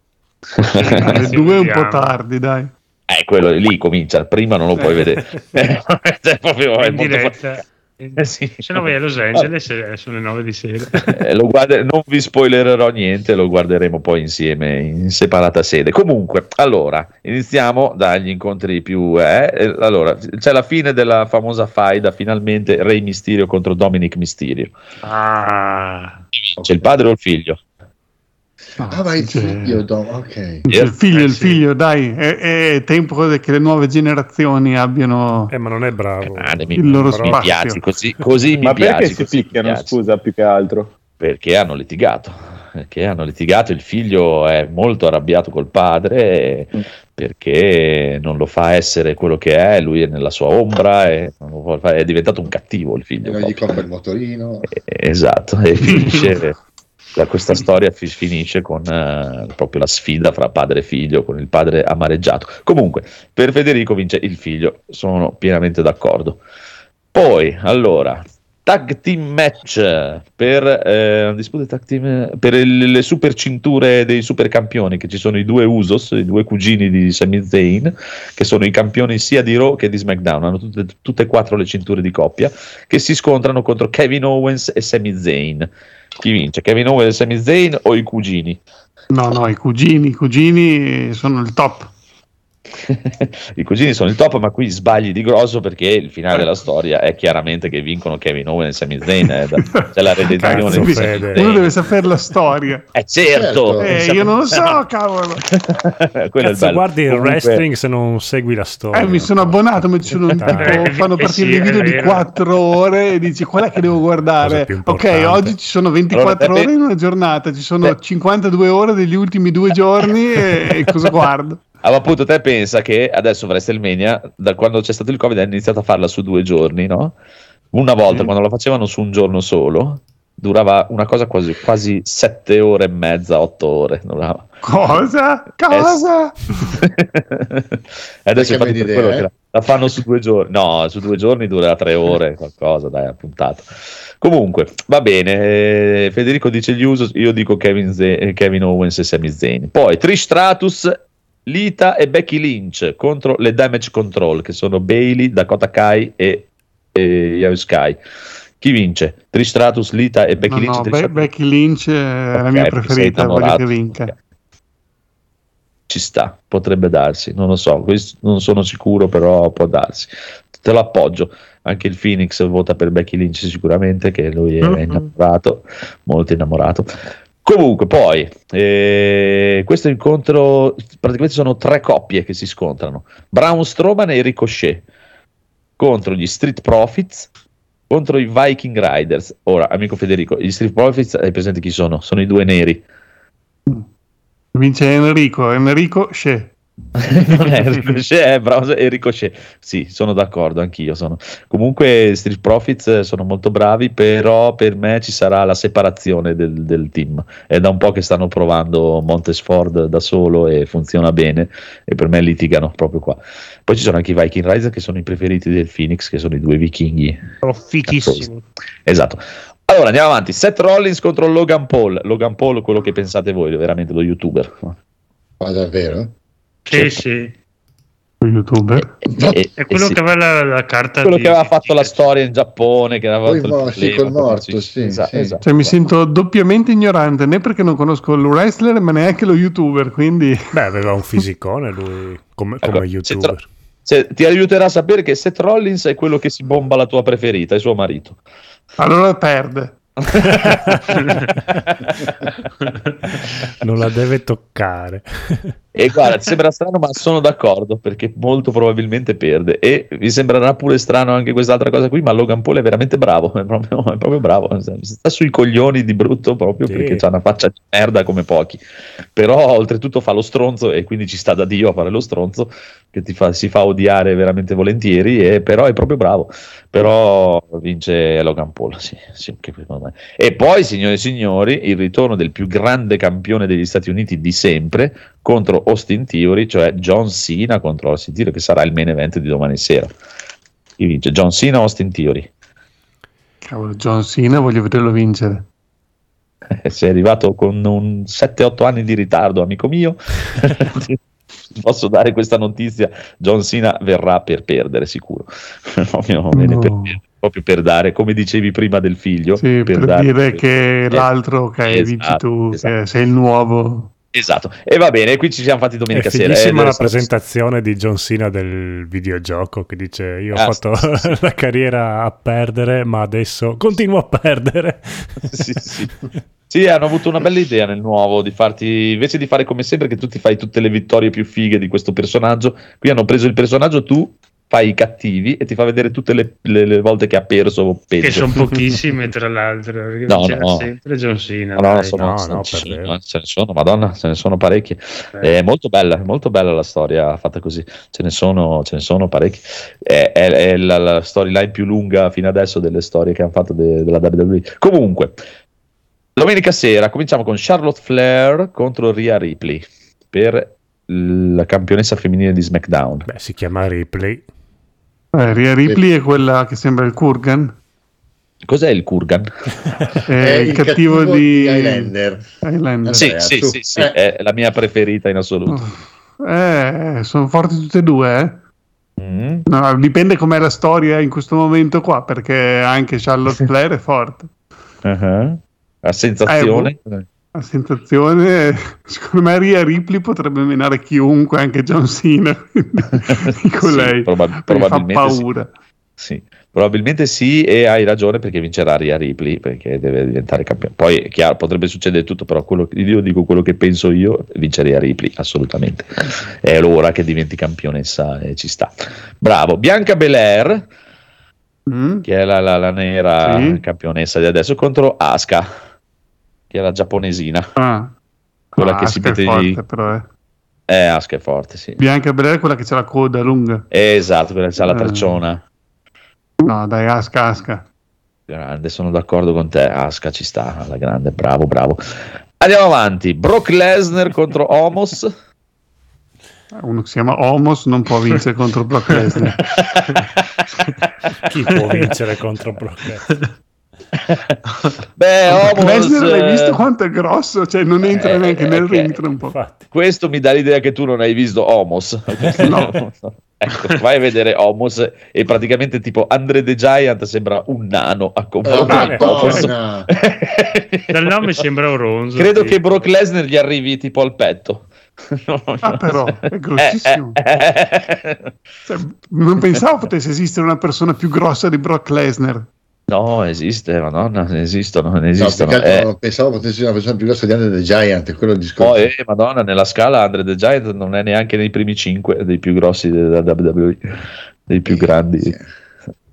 alle 2 è un po' tardi, dai. Eh, quello lì comincia, prima non lo puoi vedere. [laughs] cioè, proprio, in diretta. Eh sì. [laughs] Se no vai a Los Angeles eh, sono le 9 di sera. [laughs] Eh, guarda- non vi spoilererò niente, lo guarderemo poi insieme in separata sede. Comunque, allora, iniziamo dagli incontri più... Eh, allora, c'è la fine della famosa faida, finalmente Re Mysterio contro Dominic Mysterio. Ah, c'è il padre o il figlio? Ah, vai il figlio, Dom, ok. Il figlio, il figlio, dai, è, è, tempo che le nuove generazioni abbiano eh, ma non è bravo. Ah, mi, il loro spazio. Mi piaci, così, così ma mi perché si picchiano, scusa, più che altro? Perché hanno litigato. Perché hanno litigato, il figlio è molto arrabbiato col padre mm. perché non lo fa essere quello che è, lui è nella sua ombra, e è diventato un cattivo il figlio. E non gli compra il motorino. Esatto, e finisce [laughs] questa storia fi- finisce con eh, proprio la sfida fra padre e figlio, con il padre amareggiato. Comunque, per Federico vince il figlio, sono pienamente d'accordo. Poi, allora, tag team match per, eh, team, per il, le super cinture dei super campioni che ci sono i due Usos, i due cugini di Sami Zayn che sono i campioni sia di Raw che di SmackDown hanno tutte, tutte e quattro le cinture di coppia che si scontrano contro Kevin Owens e Sami Zayn chi vince? Kevin Owens e Sami Zayn o i cugini? no no i cugini i cugini sono il top [laughs] I cugini sono il top, ma qui sbagli di grosso perché il finale della storia è chiaramente che vincono Kevin Owens e Sami Zayn. Eh, [laughs] c'è la redenzione. di Uno deve sapere la storia. Eh, certo. Eh, io non lo so, [laughs] cavolo. Quello Cazzo, guardi il Comunque... wrestling se non segui la storia. Eh, mi sono abbonato, ma ci sono tipo, fanno partire sì, dei video di 4 ore e dici qual è che devo guardare. Ok, oggi ci sono 24 allora, ore in una giornata, ci sono 52 ore degli ultimi due giorni e cosa guardo? Ah, appunto, te pensa che adesso WrestleMania, da quando c'è stato il Covid, hanno iniziato a farla su due giorni, no? Una volta, mm. quando la facevano su un giorno solo, durava una cosa quasi, quasi sette ore e mezza, otto ore. Durava. Cosa? Cosa? [laughs] e adesso infatti per quello che la, la, fanno su due giorni. No, su due giorni dura tre ore, qualcosa, dai, appuntato. Comunque, va bene. Eh, Federico dice gli uso, io dico Kevin, Z- Kevin Owens e Sami Zayn. Poi Trish Stratus Lita e Becky Lynch contro le Damage Control, che sono Bailey, Dakota Kai e, e Yao Sky. Chi vince? Tristratus, Lita e Becky no, Lynch? No, Be- Becky Lynch è okay, la mia preferita, voglio che vinca. Okay. Ci sta, potrebbe darsi, non lo so, non sono sicuro, però può darsi. Te lo appoggio. Anche il Phoenix vota per Becky Lynch sicuramente, che lui è mm-hmm. innamorato, molto innamorato. Comunque, poi, eh, questo incontro, praticamente sono tre coppie che si scontrano. Braun Strowman e Ricochet contro gli Street Profits, contro i Viking Riders. Ora, amico Federico, gli Street Profits, hai presente chi sono? Sono i due neri. Vince Enrico, Enrico [laughs] Shea Ricochet è bravo e Ricochet sì sono d'accordo anch'io sono. comunque Street Profits sono molto bravi però per me ci sarà la separazione del, del team. È da un po' che stanno provando Montesford da solo e funziona bene e per me litigano proprio qua. Poi ci sono anche i Viking Rise che sono i preferiti del Phoenix che sono i due vichinghi. Sono fichissimi. Esatto. Allora andiamo avanti. Seth Rollins contro Logan Paul. Logan Paul quello che pensate voi veramente lo youtuber. Ma davvero? Sì, sì. youtuber e, è quello sì. che aveva la, la carta quello di, che aveva fatto la storia in Giappone che aveva Poi mo, sì, col morto sì, esatto, sì. Esatto. Cioè, mi sento doppiamente ignorante né perché non conosco il wrestler ma neanche lo youtuber quindi beh aveva un [laughs] fisicone lui come, come ecco, youtuber se, se, ti aiuterà a sapere che Seth Rollins è quello che si bomba la tua preferita è suo marito allora perde [laughs] [laughs] non la deve toccare. E guarda, ti sembra strano, ma sono d'accordo perché molto probabilmente perde. E vi sembrerà pure strano anche quest'altra cosa qui, ma Logan Paul è veramente bravo. [laughs] È proprio, è proprio bravo. Sta sui coglioni di brutto proprio sì. perché ha una faccia di merda come pochi. Però oltretutto fa lo stronzo e quindi ci sta da Dio a fare lo stronzo che fa, si fa odiare veramente volentieri. E, però è proprio bravo. Però vince Logan Paul. Sì, sì, e poi, signore e signori, il ritorno del più grande campione degli Stati Uniti di sempre contro Austin Theory, cioè John Cena contro Austin Theory, che sarà il main event di domani sera. Chi vince? John Cena o Austin Theory? Cavolo, John Cena voglio vederlo vincere. Sei arrivato con un 7-8 anni di ritardo, amico mio. [laughs] [laughs] Posso dare questa notizia: John Cena verrà per perdere, sicuro. [laughs] proprio, no. per, proprio, per, dare, come dicevi prima del figlio, sì, per, per dire che eh, l'altro che esatto, vinci tu, esatto. che sei il nuovo. Esatto, e va bene, qui ci siamo fatti domenica è sera. È la presentazione di John Cena del videogioco che dice io ho ah, fatto sì, sì. [laughs] la carriera a perdere ma adesso continuo a perdere. [laughs] sì, sì. Sì, hanno avuto una bella idea nel nuovo di farti, invece di fare come sempre che tu ti fai tutte le vittorie più fighe di questo personaggio, qui hanno preso il personaggio, tu fai i cattivi e ti fa vedere tutte le, le, le volte che ha perso peggio. Che sono pochissime [laughs] tra l'altro, no, c'era no. sempre John Cena. No, no, sono, no, no ce, ne sono, madonna, ce ne sono parecchie. Eh. È molto bella, molto bella la storia fatta così, ce ne sono, ce ne sono parecchie. È, è, è la, la, storyline più lunga fino adesso delle storie che hanno fatto de, della WWE. Comunque, domenica sera cominciamo con Charlotte Flair contro Rhea Ripley per la campionessa femminile di SmackDown. Beh, si chiama Ripley. Eh, Ria Ripley è quella che sembra il Kurgan. Cos'è il Kurgan? è, [laughs] è il, il cattivo, cattivo, di Highlander. Highlander. Sì, sì, sì, sì, eh. è la mia preferita in assoluto. Eh, sono forti tutte e due, eh? Mm. No, dipende com'è la storia in questo momento qua, perché anche Charlotte [laughs] Flair è forte. Uh-huh. La sensazione? Eh, la sensazione, secondo me Ria Ripley potrebbe menare chiunque, anche John Cena. [laughs] Dico sì, lei, probab- probabilmente fa paura. Sì. sì. Probabilmente sì, e hai ragione perché vincerà Ria Ripley perché deve diventare campione. Poi è chiaro, potrebbe succedere tutto, però quello, io dico quello che penso io: vince Ria Ripley assolutamente. È l'ora che diventi campionessa e ci sta. Bravo, Bianca Belair, mm. che è la, la, la nera sì. campionessa di adesso, contro Asuka, che è la giapponesina. Ah. Quella ah, che si mette forte, però, eh. Eh, Asuka è forte, sì. Bianca Belair è quella che ha la coda lunga. Esatto, quella che ha la eh. tracciona. No, dai, Asca, Asca. Grande, sono d'accordo con te. Asca ci sta, alla grande, bravo, bravo. Andiamo avanti. Brock Lesnar contro Homos. [laughs] Uno che si chiama Homos non può vincere contro Brock Lesnar. [laughs] Chi può vincere contro Brock Lesnar? [laughs] Beh, Homos, Lesnar l'hai visto quanto è grosso? Cioè, non entra eh, neanche nel okay. ring un po'. Questo mi dà l'idea che tu non hai visto Homos. [laughs] no. [laughs] Ecco, vai a vedere Homos e praticamente tipo Andre the Giant sembra un nano a confronto oh, Dal nome sembra un ronzo. Credo sì. che Brock Lesnar gli arrivi tipo al petto. ah, però è grossissimo. Eh, eh, eh. Cioè, non pensavo potesse esistere una persona più grossa di Brock Lesnar. No, esiste, madonna, esistono, ne esistono. No, eh. pensavo potesse essere una persona più grossa di Andre the Giant, quello il discorso. Poi, eh, madonna, nella scala Andre the Giant non è neanche nei primi cinque dei più grossi della WWE, dei più grandi. Sì.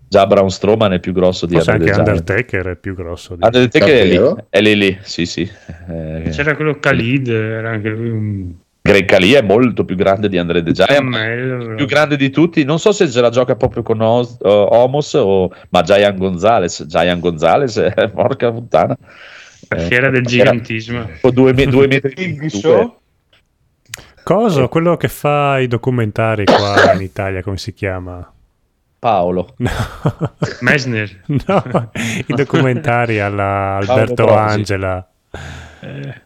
Già Braun Strowman è più grosso di Forse Andre anche Undertaker è più grosso. Di... Undertaker è lì, è lì, lì, sì, sì. Eh, C'era quello Khalid, era anche lui un Greg Khali è molto più grande di Andre De Giant, più grande di tutti. Non so se se la gioca proprio con Os, uh, Homos o ma Giant Gonzalez. Giant Gonzalez, eh, [laughs] porca puttana. La fiera eh, del gigantismo. O due, due metri di show. Cosa? Quello che fa i documentari qua in Italia, come si chiama? Paolo. [laughs] No. Mesner. No, i documentari alla Alberto Angela.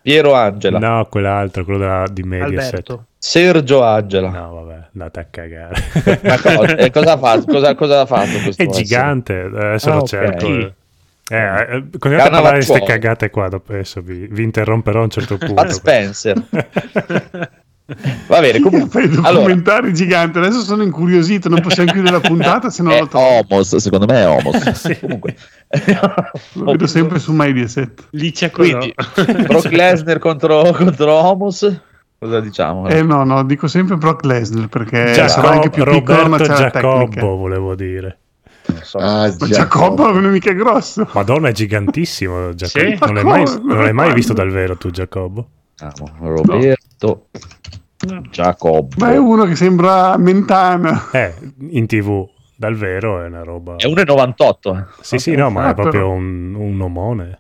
Piero Angela. No, quell'altro, quello della, di Mediaset. Alberto. Sergio Angela. No, vabbè, andate a cagare. Ma cosa, e cosa ha fatto? Cosa, cosa ha fatto questo È gigante, adesso ah, lo okay. cerco. Eh, eh, continuate a parlare di queste cagate qua, dopo adesso vi, vi interromperò a un certo punto. Pat Spencer. [laughs] Va bene, comunque. Fai allora. giganti. Adesso sono incuriosito. Non possiamo chiudere la puntata se non lo trovo. Homos, secondo me è Homos. [laughs] sì. Comunque, [laughs] lo vedo sempre su Mediaset. Lì c'è Quindi, Brock [laughs] Lesnar contro, contro Homos. Cosa diciamo? Eh no, no, dico sempre Brock Lesnar perché Giacob, sarà anche più piccolo, ma c'è Giacobbo, volevo dire. So. Ah, ma Giacobbo non è mica grosso. Madonna, è gigantissimo. Giacobbo. Sì? Non, l'hai mai, non l'hai mai visto dal vero tu, Giacobbo? Roberto no. Giacobbo. Ma è uno che sembra Mentana. Eh, in tv dal vero è una roba. È 1,98. Eh. Sì, sì, no, ma ah, è proprio un, un omone.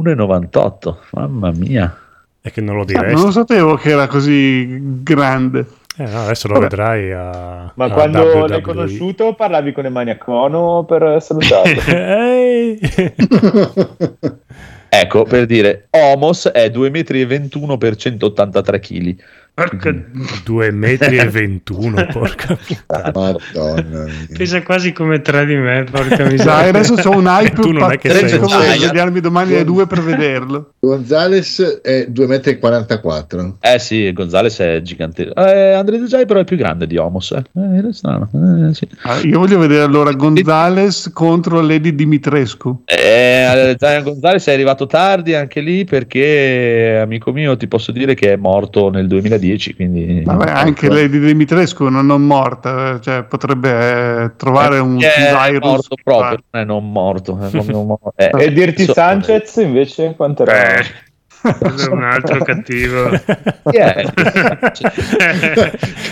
1,98, mamma mia. È che non lo direi. Ah, non lo sapevo che era così grande. Eh, no, adesso lo Vabbè. vedrai a. Ma a quando WWE. l'hai conosciuto parlavi con Emania Cono per salutarlo. [laughs] [laughs] [laughs] Ecco, per dire, Homos è 2,21 m per 183 kg. Porca... 2 metri e [laughs] 21, porca puttana. Madonna. Pesa quasi come tre di me, porca miseria. Dai, adesso ho un [laughs] hype tu non è che sei un vedermi domani alle 2 per vederlo. Gonzales è 2,44 m. Eh sì, Gonzales è gigantesco. Eh, Andre De Jai però è più grande di Homos. Eh. Eh, strano. Eh, sì. ah, io voglio vedere allora Gonzales contro Lady Dimitrescu. Eh, Gonzales è arrivato tardi anche lì perché, amico mio, ti posso dire che è morto nel 2010 10, quindi... Vabbè, anche lei di Dimitrescu non è morta, cioè potrebbe eh, trovare un virus. Morto proprio, non è non morto. È non morto. Eh, e Dirty so, Sanchez invece quanto era? È un altro cattivo. Yeah. [laughs]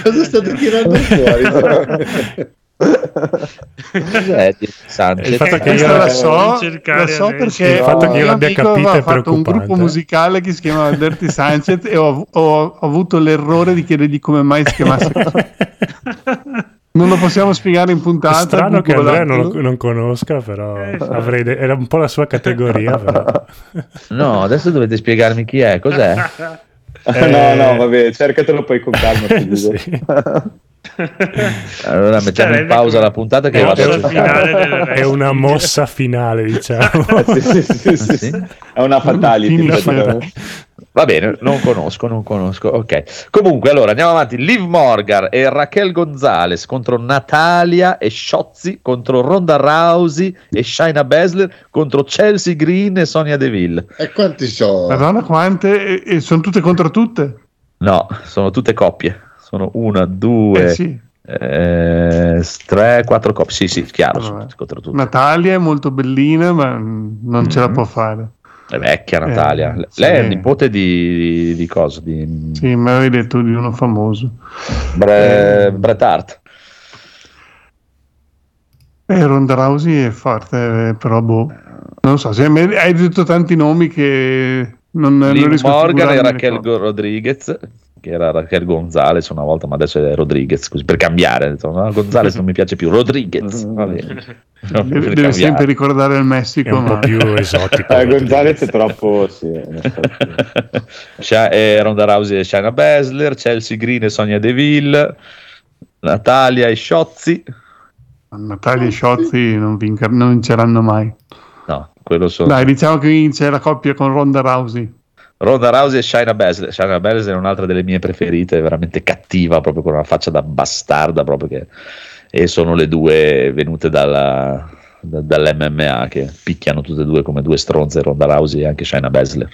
Cosa state tirando fuori? [laughs] Cos'è il fatto che io la so, la so perché il fatto che io l'abbia capito è fatto un gruppo musicale che si chiamava Dirty Sanchez e ho, ho, ho, avuto l'errore di chiedergli come mai si chiamasse [laughs] Non lo possiamo spiegare in puntata. È strano che Andrea non, lo, non conosca, però eh, avrei de- era un po' la sua categoria. Però. No, adesso dovete spiegarmi chi è, cos'è? [laughs] Eh... [laughs] No, no, vabbè, cercatelo poi con calma. [laughs] sì. allora mettiamo in pausa la puntata che è, [laughs] è una mossa finale diciamo. Sì, sì, sì, è una fatality Va bene, non conosco, non conosco. Ok. Comunque, allora andiamo avanti. Liv Morgan e Raquel Gonzalez contro Natalia e Shotzi contro Ronda Rousey e Shaina Basler contro Chelsea Green e Sonia Deville. E quanti sono? Madonna, quante? E, e sono tutte contro tutte? No, sono tutte coppie. Sono una, due. Eh sì. Eh, tre, quattro coppie. Sì, sì, chiaro. Natalia è molto bellina, ma non mm-hmm. ce la mm-hmm. può fare. È vecchia Natalia. Eh, Lei sì. è nipote di, di, di cosa? Di... Sì, mi avevi detto di uno famoso. Bre- eh. Bret Hart. Eh, Ronda Rousey è forte, eh, però boh. Non so, se hai detto tanti nomi che non, non riesco Morgan e Raquel Rodriguez che era Raquel Gonzalez una volta, ma adesso è Rodriguez, così per cambiare. Detto, no, Gonzalez non mi piace più, Rodriguez. Va bene. [laughs] Deve, deve sempre ricordare il Messico, è un ma... po' più esotico. [laughs] eh, Gonzalez è troppo, sì. [laughs] eh, Ronda Rousey e Shana Basler, Chelsea Green e Sonia Deville, Natalia e Sciozzi. Natalia e Sciozzi non, vinca, non vinceranno mai. No, quello sono. Dai, diciamo che vince la coppia con Ronda Rousey. Ronda Rousey e Shaina Baszler. Shaina Baszler è un'altra delle mie preferite, veramente cattiva, proprio con una faccia da bastarda, proprio che... e sono le due venute dalla, da, dall'MMA che picchiano tutte e due come due stronze, Ronda Rousey e anche Shaina Baszler.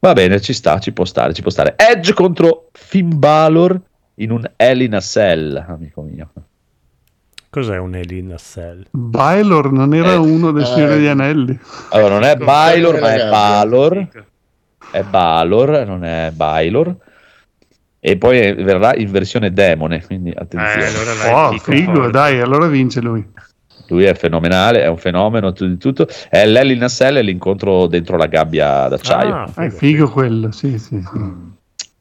Va bene, ci sta, ci può stare, ci può stare. Edge contro Finn Balor in un Hell in a Cell, amico mio. Cos'è un Elina Cell? Bailor non era eh, uno dei eh, Signore degli Anelli. Allora, non è Bailor, ma è Balor è Balor, non è Bailor. E poi verrà in versione demone, quindi attenzione. Eh, allora dai, oh, figo, dai, allora vince lui. Lui è fenomenale, è un fenomeno tutto di tutto. È l'Ellie Nassel l'incontro dentro la gabbia d'acciaio. Ah, è figo quello, sì, sì, sì.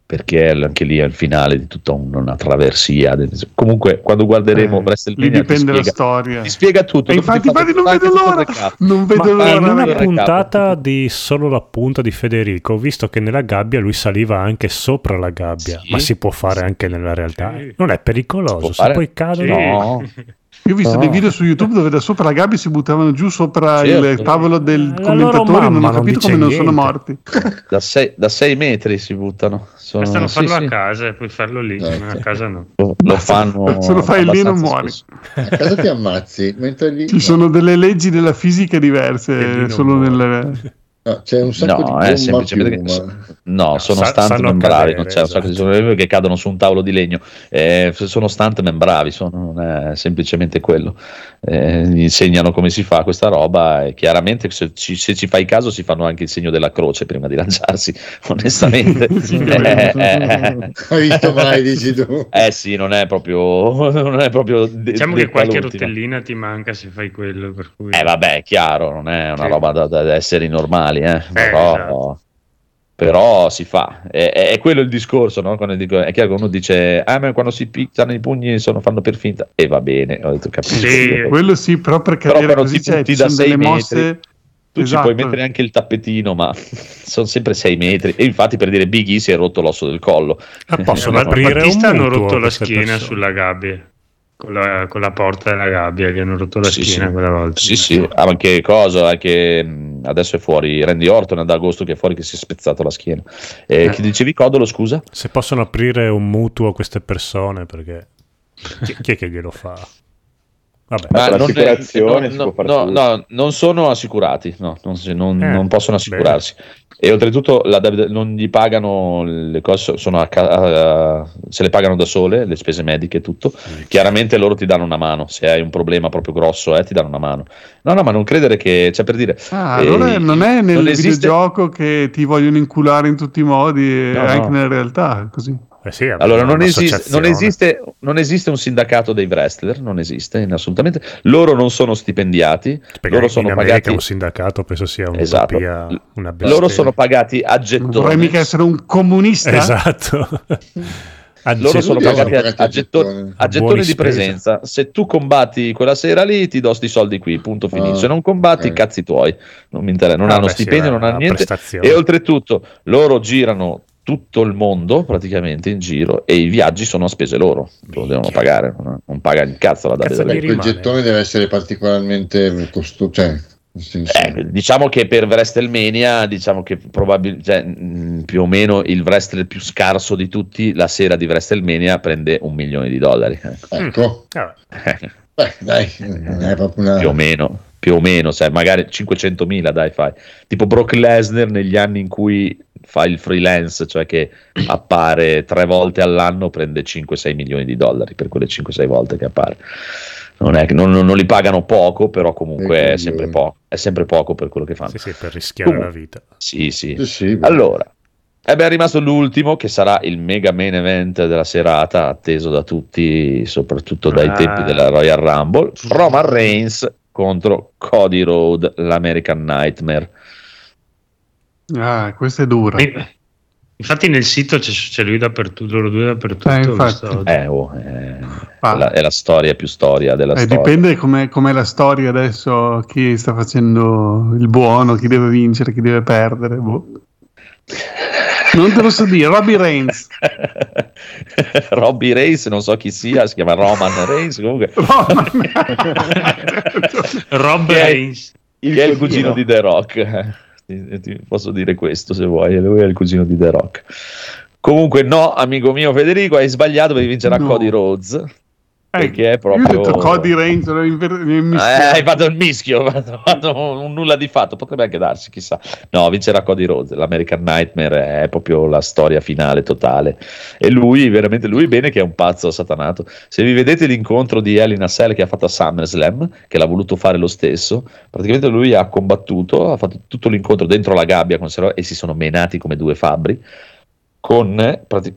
Perché anche lì è il finale di tutta una traversia. Comunque, quando guarderemo eh, WrestleMania, dipende la storia. Ti spiega tutto. infatti, infatti non vedo l'ora. Non vedo Ma l'ora. In una puntata di solo la punta di Federico, ho visto che nella gabbia lui saliva anche sopra la gabbia, sì? ma si può fare anche nella realtà. Sì. Non è pericoloso, se poi cadono. No. [laughs] Io ho visto no. dei video su YouTube dove da sopra la gabbia si buttavano giù sopra certo. il tavolo del la commentatore e non ho capito come non sono morti. [laughs] Da sei, da sei, metri si buttano. Sono... Bastano farlo sì, a sì. casa e puoi farlo lì, eh, a casa no. Lo fanno [laughs] Se lo fai lì non muori. A casa ti ammazzi. Lì... Ci no. sono delle leggi della fisica diverse solo nelle... [laughs] No, c'è un sacco no, di è semplicemente che, no, no, sono sa- stunt membravi, non c'è esatto. un sacco di esatto. che cadono su un tavolo di legno. Eh, sono stunt membravi, sono, non è semplicemente quello. Eh, insegnano come si fa questa roba e chiaramente se ci, se ci, fai caso si fanno anche il segno della croce prima di lanciarsi, [laughs] onestamente. [laughs] eh, Hai visto mai, dici tu? Eh sì, non è proprio... [laughs] Non è proprio de- diciamo de- che qualche rotellina ti manca se fai quello. Per cui... Eh vabbè, è chiaro, non è una sì. roba da, da essere normali mali, eh, però, esatto. però, si fa. È, è, quello il discorso, no? dico, è chiaro che uno dice, ah, ma quando si pizzano i pugni sono, fanno per finta, e va bene, ho detto, capisco. Sì, quello sì, però perché però quando ti butti da 6 metri... Mosse... Tu esatto. ci puoi mettere anche il tappetino, ma [laughs] sono sempre 6 metri. E infatti, per dire Big E si è rotto l'osso del collo. Ah, possono aprire Battista hanno rotto la schiena persone. sulla gabbia con la, con la, porta della gabbia gli hanno rotto la sì, schiena sì. quella volta. Sì, sì, ah, anche cosa, anche adesso è fuori Randy Orton ad agosto che è fuori che si è spezzato la schiena. Eh, eh. Chi dicevi Codolo, scusa? Se possono aprire un mutuo a queste persone perché chi, chi è che glielo fa? Vabbè, Ma l'assicurazione non, è, no, no, no, non sono assicurati, no, non, non, eh, non possono assicurarsi. Bene. E oltretutto la, non gli pagano le cose, sono a, a, se le pagano da sole, le spese mediche e tutto. Mm. Chiaramente loro ti danno una mano, se hai un problema proprio grosso eh, ti danno una mano. No, no, ma non credere che, cioè per dire... Ah, eh, allora non è nel non esiste... videogioco che ti vogliono inculare in tutti i modi, no, anche nella realtà, così. Eh sì, allora, non esiste, non, esiste, non esiste, un sindacato dei wrestler, non esiste assolutamente. Loro non sono stipendiati. Perché loro sono pagati. un sindacato penso sia un esatto. una Loro sono pagati a gettoni. Non vorrei mica essere un comunista. Esatto. [laughs] loro sono pagati a, a, gettoni, a gettoni di presenza. Se tu combatti quella sera lì, ti do sti soldi qui, punto finito. Oh, Se non combatti, eh. cazzi tuoi. Non mi interessa, non ah, hanno beh, stipendio, sì, non hanno niente. E oltretutto, loro girano tutto il mondo praticamente in giro e i viaggi sono a spese loro, lo devono pagare, non paga il cazzo la cazzo Il gettone deve essere particolarmente costoso, cioè eh, diciamo che per WrestleMania, diciamo che probabilmente cioè, mm, più o meno il wrestler più scarso di tutti la sera di WrestleMania prende un milione di dollari. Ecco. Mm. Beh, dai, è proprio una... più o meno, più o meno, cioè, magari 500 mila, dai, fai. Tipo Brock Lesnar negli anni in cui fa il freelance, cioè che appare tre volte all'anno, prende 5-6 milioni di dollari per quelle 5-6 volte che appare non, è, non, non, li pagano poco, però comunque è sempre, poco, è sempre poco per quello che fanno. Sì, sì, per rischiare comunque, la vita. Sì, sì. sì, sì allora, e beh, è rimasto l'ultimo che sarà il mega main event della serata, atteso da tutti, soprattutto dai ah. tempi della Royal Rumble. Roman Reigns contro Cody Road, l'American Nightmare. Ah, questo è duro. Infatti nel sito c'è, c'è lui dappertutto, loro due dappertutto. Eh, eh, oh, è, ah. la, è, la, storia più storia della eh, storia. Dipende com'è, com'è, la storia adesso, chi sta facendo il buono, chi deve vincere, chi deve perdere. Boh. Non te lo so dire, Robbie Reigns. [laughs] [laughs] Robbie Reigns, non so chi sia, si chiama Roman Reigns comunque. Roman. [laughs] Rob Reigns. Il, che è il cugino di The Rock ti, ti posso dire questo se vuoi, lui è il cugino di The Rock. Comunque, no, amico mio Federico, hai sbagliato perché vincerà no. Cody Rhodes. Perché è proprio. Io ho detto Cody Reigns eh, fatto il mischio, [laughs] hai fatto un nulla di fatto. Potrebbe anche darsi, chissà. No, vincerà Cody Rhodes. L'American Nightmare è proprio la storia finale totale. E lui, veramente, lui bene che è un pazzo satanato. Se vi vedete l'incontro di Elina Sell che ha fatto a SummerSlam, che l'ha voluto fare lo stesso, praticamente lui ha combattuto, ha fatto tutto l'incontro dentro la gabbia con e si sono menati come due fabbri con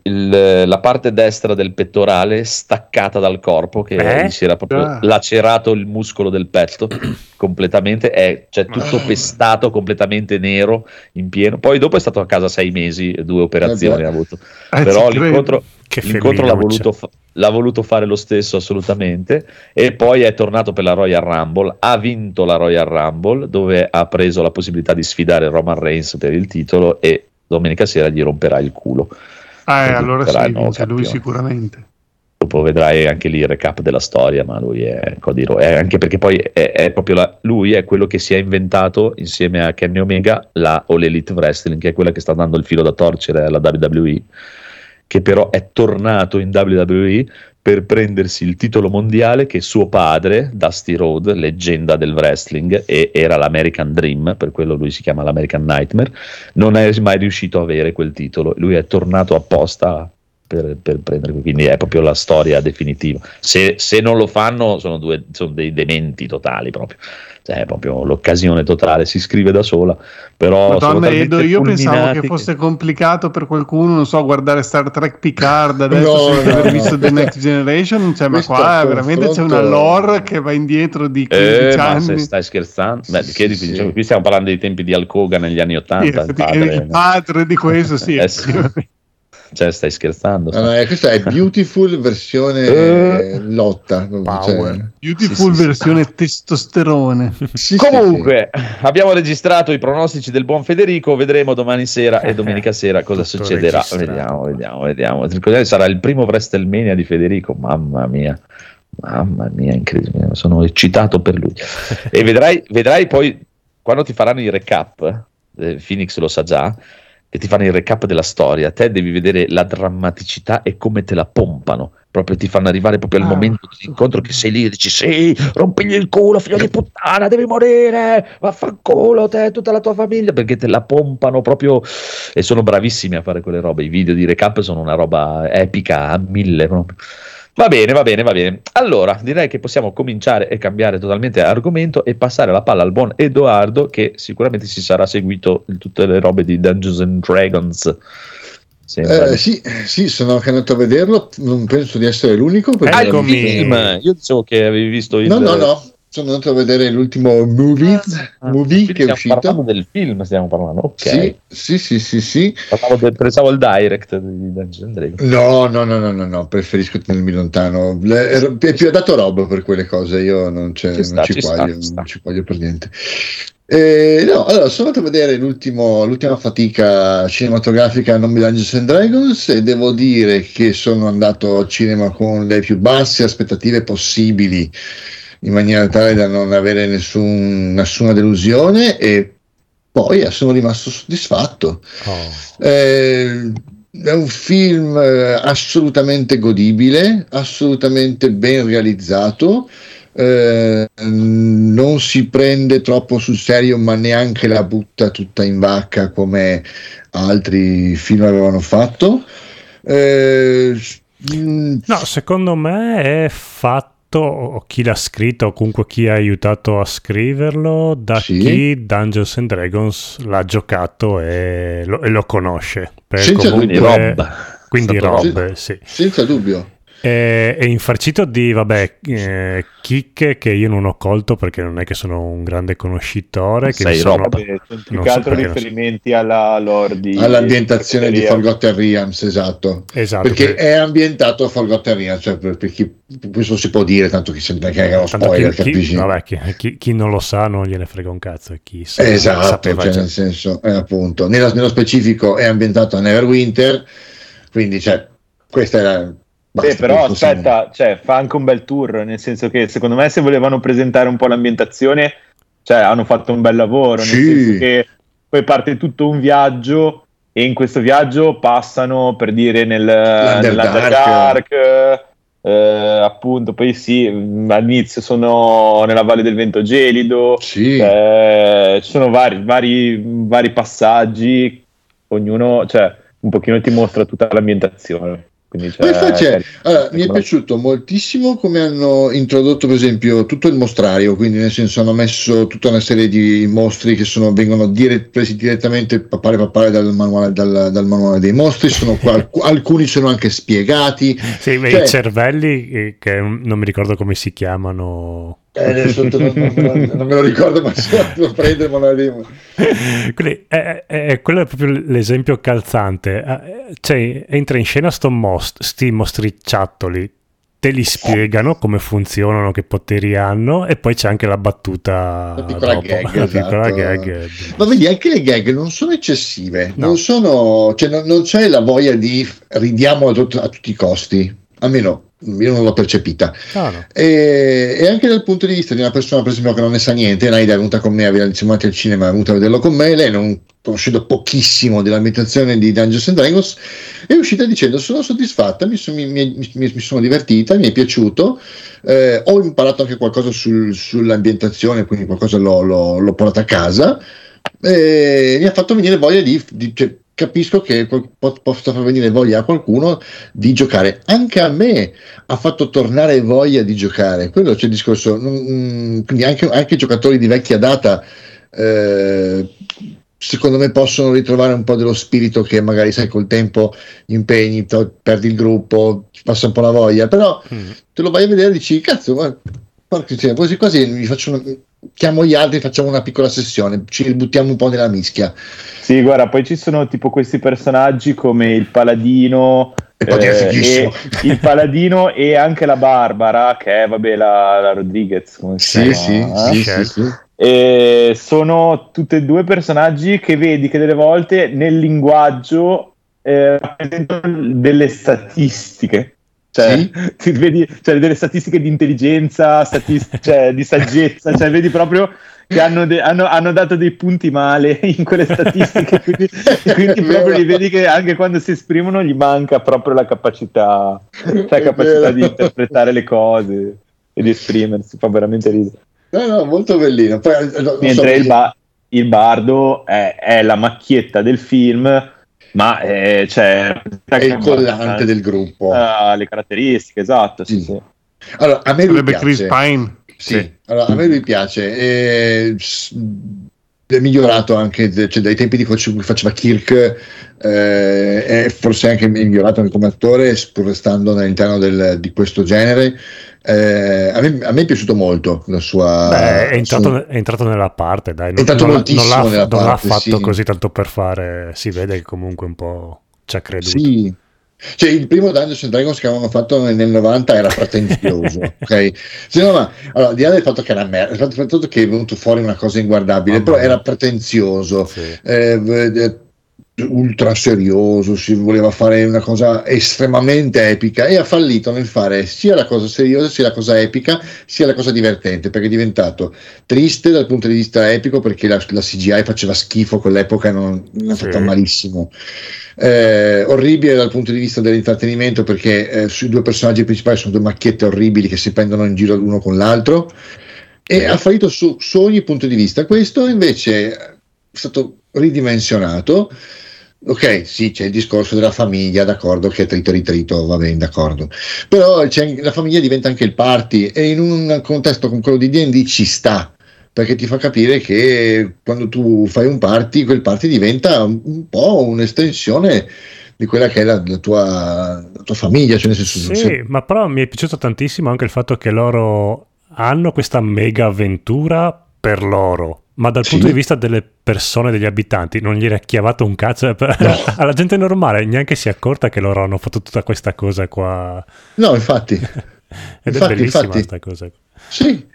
il, la parte destra del pettorale staccata dal corpo che eh? si era proprio ah. lacerato il muscolo del petto [clears throat] completamente è cioè, tutto ah. pestato completamente nero in pieno poi dopo è stato a casa sei mesi due operazioni eh ha avuto eh, però l'incontro, l'incontro l'ha, voluto fa- l'ha voluto fare lo stesso assolutamente e poi è tornato per la Royal Rumble ha vinto la Royal Rumble dove ha preso la possibilità di sfidare Roman Reigns per il titolo e domenica sera gli romperà il culo. Ah, eh, allora sì, vince lui sicuramente. Dopo vedrai anche lì il recap della storia, ma lui è Cody Rhodes, anche perché poi è, è proprio la, lui è quello che si è inventato insieme a Kenny Omega la All Elite Wrestling, che è quella che sta dando il filo da torcere alla WWE, che però è tornato in WWE per prendersi il titolo mondiale che suo padre, Dusty Road, leggenda del wrestling, e era l'American Dream, per quello lui si chiama l'American Nightmare, non è mai riuscito a avere quel titolo. Lui è tornato apposta per, per prendere, quindi è proprio la storia definitiva. Se, se non lo fanno sono, due, sono dei dementi totali proprio cioè, è proprio l'occasione totale, si scrive da sola. Però Madonna, Edo, io pensavo che fosse complicato per qualcuno, non so, guardare Star Trek Picard [laughs] adesso no, senza no, aver visto The Next Generation, cioè, ma qua veramente c'è una lore che va indietro di 15 eh, anni. se stai scherzando, Beh, sì, sì. Diciamo, qui stiamo parlando dei tempi di Alcoga negli anni 80. Sì, il, padre, il padre di questo, sì. eh, sì. Cioè, stai scherzando? No, no, questa è [laughs] Beautiful versione uh, lotta. Cioè. Beautiful sì, versione [laughs] sì. testosterone. Sì, Comunque, abbiamo registrato i pronostici del buon Federico. Vedremo domani sera e domenica sera [laughs] cosa Tutto succederà. Registrato. Vediamo, vediamo, vediamo. Sarà il primo WrestleMania di Federico. Mamma mia. Mamma mia, incredibile, sono eccitato per lui. e vedrai, vedrai poi quando ti faranno i recap, eh, Phoenix lo sa già, che ti fanno il recap della storia, te devi vedere la drammaticità e come te la pompano. Proprio ti fanno arrivare proprio al ah, momento dell'incontro che sei lì e dici: Sì, rompigli il culo, figlio di puttana, devi morire, vaffanculo te e tutta la tua famiglia, perché te la pompano proprio. E sono bravissimi a fare quelle robe. I video di recap sono una roba epica a mille proprio. Va bene, va bene, va bene. Allora, direi che possiamo cominciare e cambiare totalmente argomento e passare la palla al buon Edoardo che sicuramente si sarà seguito in tutte le robe di Dungeons and Dragons. Eh, sì, sì, sono anche andato a vederlo, non penso di essere l'unico. Perché Eccomi. Film. Io dicevo che avevi visto il... No, no, no, sono andato a vedere l'ultimo Movies, ah, movie che è uscito. Stiamo del film, stiamo parlando. Ok. Sì, sì, sì, sì. sì. Del, pensavo al direct di Dungeon Dragon. No, no, no, no, no, no, preferisco tenermi lontano. è più adatto roba per quelle cose, io non, c'è, ci, non ci, quaglio, non ci quaglio per niente. Eh, no, allora sono andato a vedere l'ultima fatica cinematografica non mi Dungeons and Dragons e devo dire che sono andato al cinema con le più basse aspettative possibili in maniera tale da non avere nessun, nessuna delusione e poi sono rimasto soddisfatto. Oh. Eh, è un film eh, assolutamente godibile, assolutamente ben realizzato. Eh, non si prende troppo sul serio, ma neanche la butta tutta in vacca come altri film avevano fatto. Eh, no, secondo me è fatto o chi l'ha scritto o comunque chi ha aiutato a scriverlo da sì. chi Dungeons and Dragons l'ha giocato e lo, e lo conosce. Senza comunque, Rob. Quindi Rob, sì. Senza dubbio. È, è infarcito di, vabbè, eh, chicche che io non ho colto perché non è che sono un grande conoscitore. Che Sei sono, roba. Più che altro riferimenti alla lore di, all'ambientazione di Forgotten Realms, esatto. esatto perché che... è ambientato a Forgotten Realms, cioè per, per chi, questo si può dire, tanto chi sembra che è uno spoiler, chi, chi, vabbè, chi, chi, non lo sa non gliene frega un cazzo. Chi sa, esatto, cioè, nel senso, eh, appunto, nello, nello specifico è ambientato a Neverwinter, quindi cioè, questa è Basta, però aspetta, cioè, fa anche un bel tour, nel senso che secondo me se volevano presentare un po' l'ambientazione, cioè, hanno fatto un bel lavoro, sì. nel senso che poi parte tutto un viaggio e in questo viaggio passano per dire nel, nell'Underdark, eh, appunto, poi sì, all'inizio sono nella Valle del Vento Gelido, sì. eh, ci sono vari, vari, vari passaggi, ognuno, cioè, un pochino ti mostra tutta l'ambientazione. Quindi Ma infatti è, allora, mi è piaciuto moltissimo come hanno introdotto per esempio tutto il mostrario, quindi nel senso hanno messo tutta una serie di mostri che sono, vengono dire, presi direttamente papare papare dal manuale, dal, dal manuale dei mostri, sono qua, [laughs] alcuni sono anche spiegati. Sì, cioè, i cervelli eh, che non mi ricordo come si chiamano eh, [laughs] non, non, non, me lo ricordo, ma se lo prendere me lo dico. Quindi, è, è, è, quello è proprio l'esempio calzante. Eh, cioè, entra in scena sto most, sti mostricciattoli, te li spiegano come funzionano, che poteri hanno, e poi c'è anche la battuta. La piccola, dopo, gag, [laughs] la piccola esatto. gag. Ma vedi, anche le gag non sono eccessive, no. non, sono, cioè, non, non, c'è la voglia di ridiamo a, tut- a tutti i costi, almeno io non l'ho percepita. Ah, no. e, e, anche dal punto di vista di una persona, per esempio, che non ne sa niente, Naida è venuta con me, aveva iniziato al cinema, è venuta a vederlo con me, lei non conoscendo pochissimo dell'ambientazione di Dungeons and Dragons, è uscita dicendo sono soddisfatta, mi, mi, mi, mi sono divertita, mi è piaciuto, eh, ho imparato anche qualcosa sul, sull'ambientazione, quindi qualcosa l'ho, l'ho, l'ho portato a casa, e mi ha fatto venire voglia di, di cioè, capisco che possa far venire voglia a qualcuno di giocare. Anche a me ha fatto tornare voglia di giocare. Quello c'è il discorso. Mm, quindi anche, anche giocatori di vecchia data. Eh, secondo me possono ritrovare un po' dello spirito che magari sai col tempo impegni, perdi il gruppo, passa un po' la voglia, però mm. te lo vai a vedere e dici cazzo, ma quasi quasi mi faccio una, chiamo gli altri, facciamo una piccola sessione, ci buttiamo un po' nella mischia. Sì, guarda, poi ci sono tipo questi personaggi come il paladino. Eh, il paladino e anche la Barbara, che è vabbè, la, la Rodriguez. Come sì, si chiama, sì, eh? sì, sì, sì. E sono tutti e due personaggi che vedi che delle volte nel linguaggio eh, rappresentano delle statistiche. Cioè, sì? [laughs] vedi cioè, delle statistiche di intelligenza, statist- [laughs] cioè, di saggezza, cioè, vedi proprio che hanno, de- hanno, hanno, dato dei punti male [laughs] in quelle statistiche, quindi, quindi proprio li vedi che anche quando si esprimono gli manca proprio la capacità, cioè, capacità di interpretare le cose e di esprimersi, fa veramente ridere. No, no, molto bellino. Poi, eh, Mentre so il, ba- il, bardo è, è la macchietta del film ma eh, cioè, è il collante del gruppo. Uh, le caratteristiche, esatto. Sì, sì. Allora, a me lui piace. Chris Pine. Sì, sì. Allora, a me lui piace. Eh, è migliorato anche cioè, dai tempi di cui faceva Kirk eh, è forse anche migliorato anche come attore pur restando all'interno del, di questo genere Eh, a, me, a, me, è piaciuto molto la sua. Beh, è, entrato, sua... è, entrato, nella parte, dai. Non, è entrato non, moltissimo non l'ha, nella non parte, l'ha fatto sì. così tanto per fare. Si vede che comunque un po' ci ha creduto. Sì. Cioè, il primo Dungeons and Dragons che avevano fatto nel 90 era pretenzioso, [laughs] ok? Cioè, no, ma allora, di là del fatto che era merda, il fatto che è venuto fuori una cosa inguardabile, Ah, però ma- era pretenzioso. Sì. eh, eh, ultra serioso, si voleva fare una cosa estremamente epica e ha fallito nel fare sia la cosa seriosa, sia la cosa epica, sia la cosa divertente, perché è diventato triste dal punto di vista epico perché la, la CGI faceva schifo quell'epoca e non l'ha Sì. fatta malissimo. Eh, orribile dal punto di vista dell'intrattenimento perché eh, sui due personaggi principali sono due macchiette orribili che si prendono in giro l'uno con l'altro e ha fallito su, su ogni punto di vista. Questo invece è stato ridimensionato. Ok, sì, c'è il discorso della famiglia, d'accordo, che è trito ritrito, va bene, d'accordo. Però la famiglia diventa anche il party e in un contesto come quello di D&D ci sta, perché ti fa capire che quando tu fai un party, quel party diventa un, po' un'estensione di quella che è la, la tua, la tua famiglia, cioè nel senso Sì, ma però mi è piaciuto tantissimo anche il fatto che loro hanno questa mega avventura per loro, ma dal Sì. punto di vista delle persone, degli abitanti, non gliene è chiavato un cazzo. Per- [laughs] Alla gente normale neanche si è accorta che loro hanno fatto tutta questa cosa qua. No, infatti. [laughs] Ed è Infatti, bellissima infatti. questa cosa. Sì,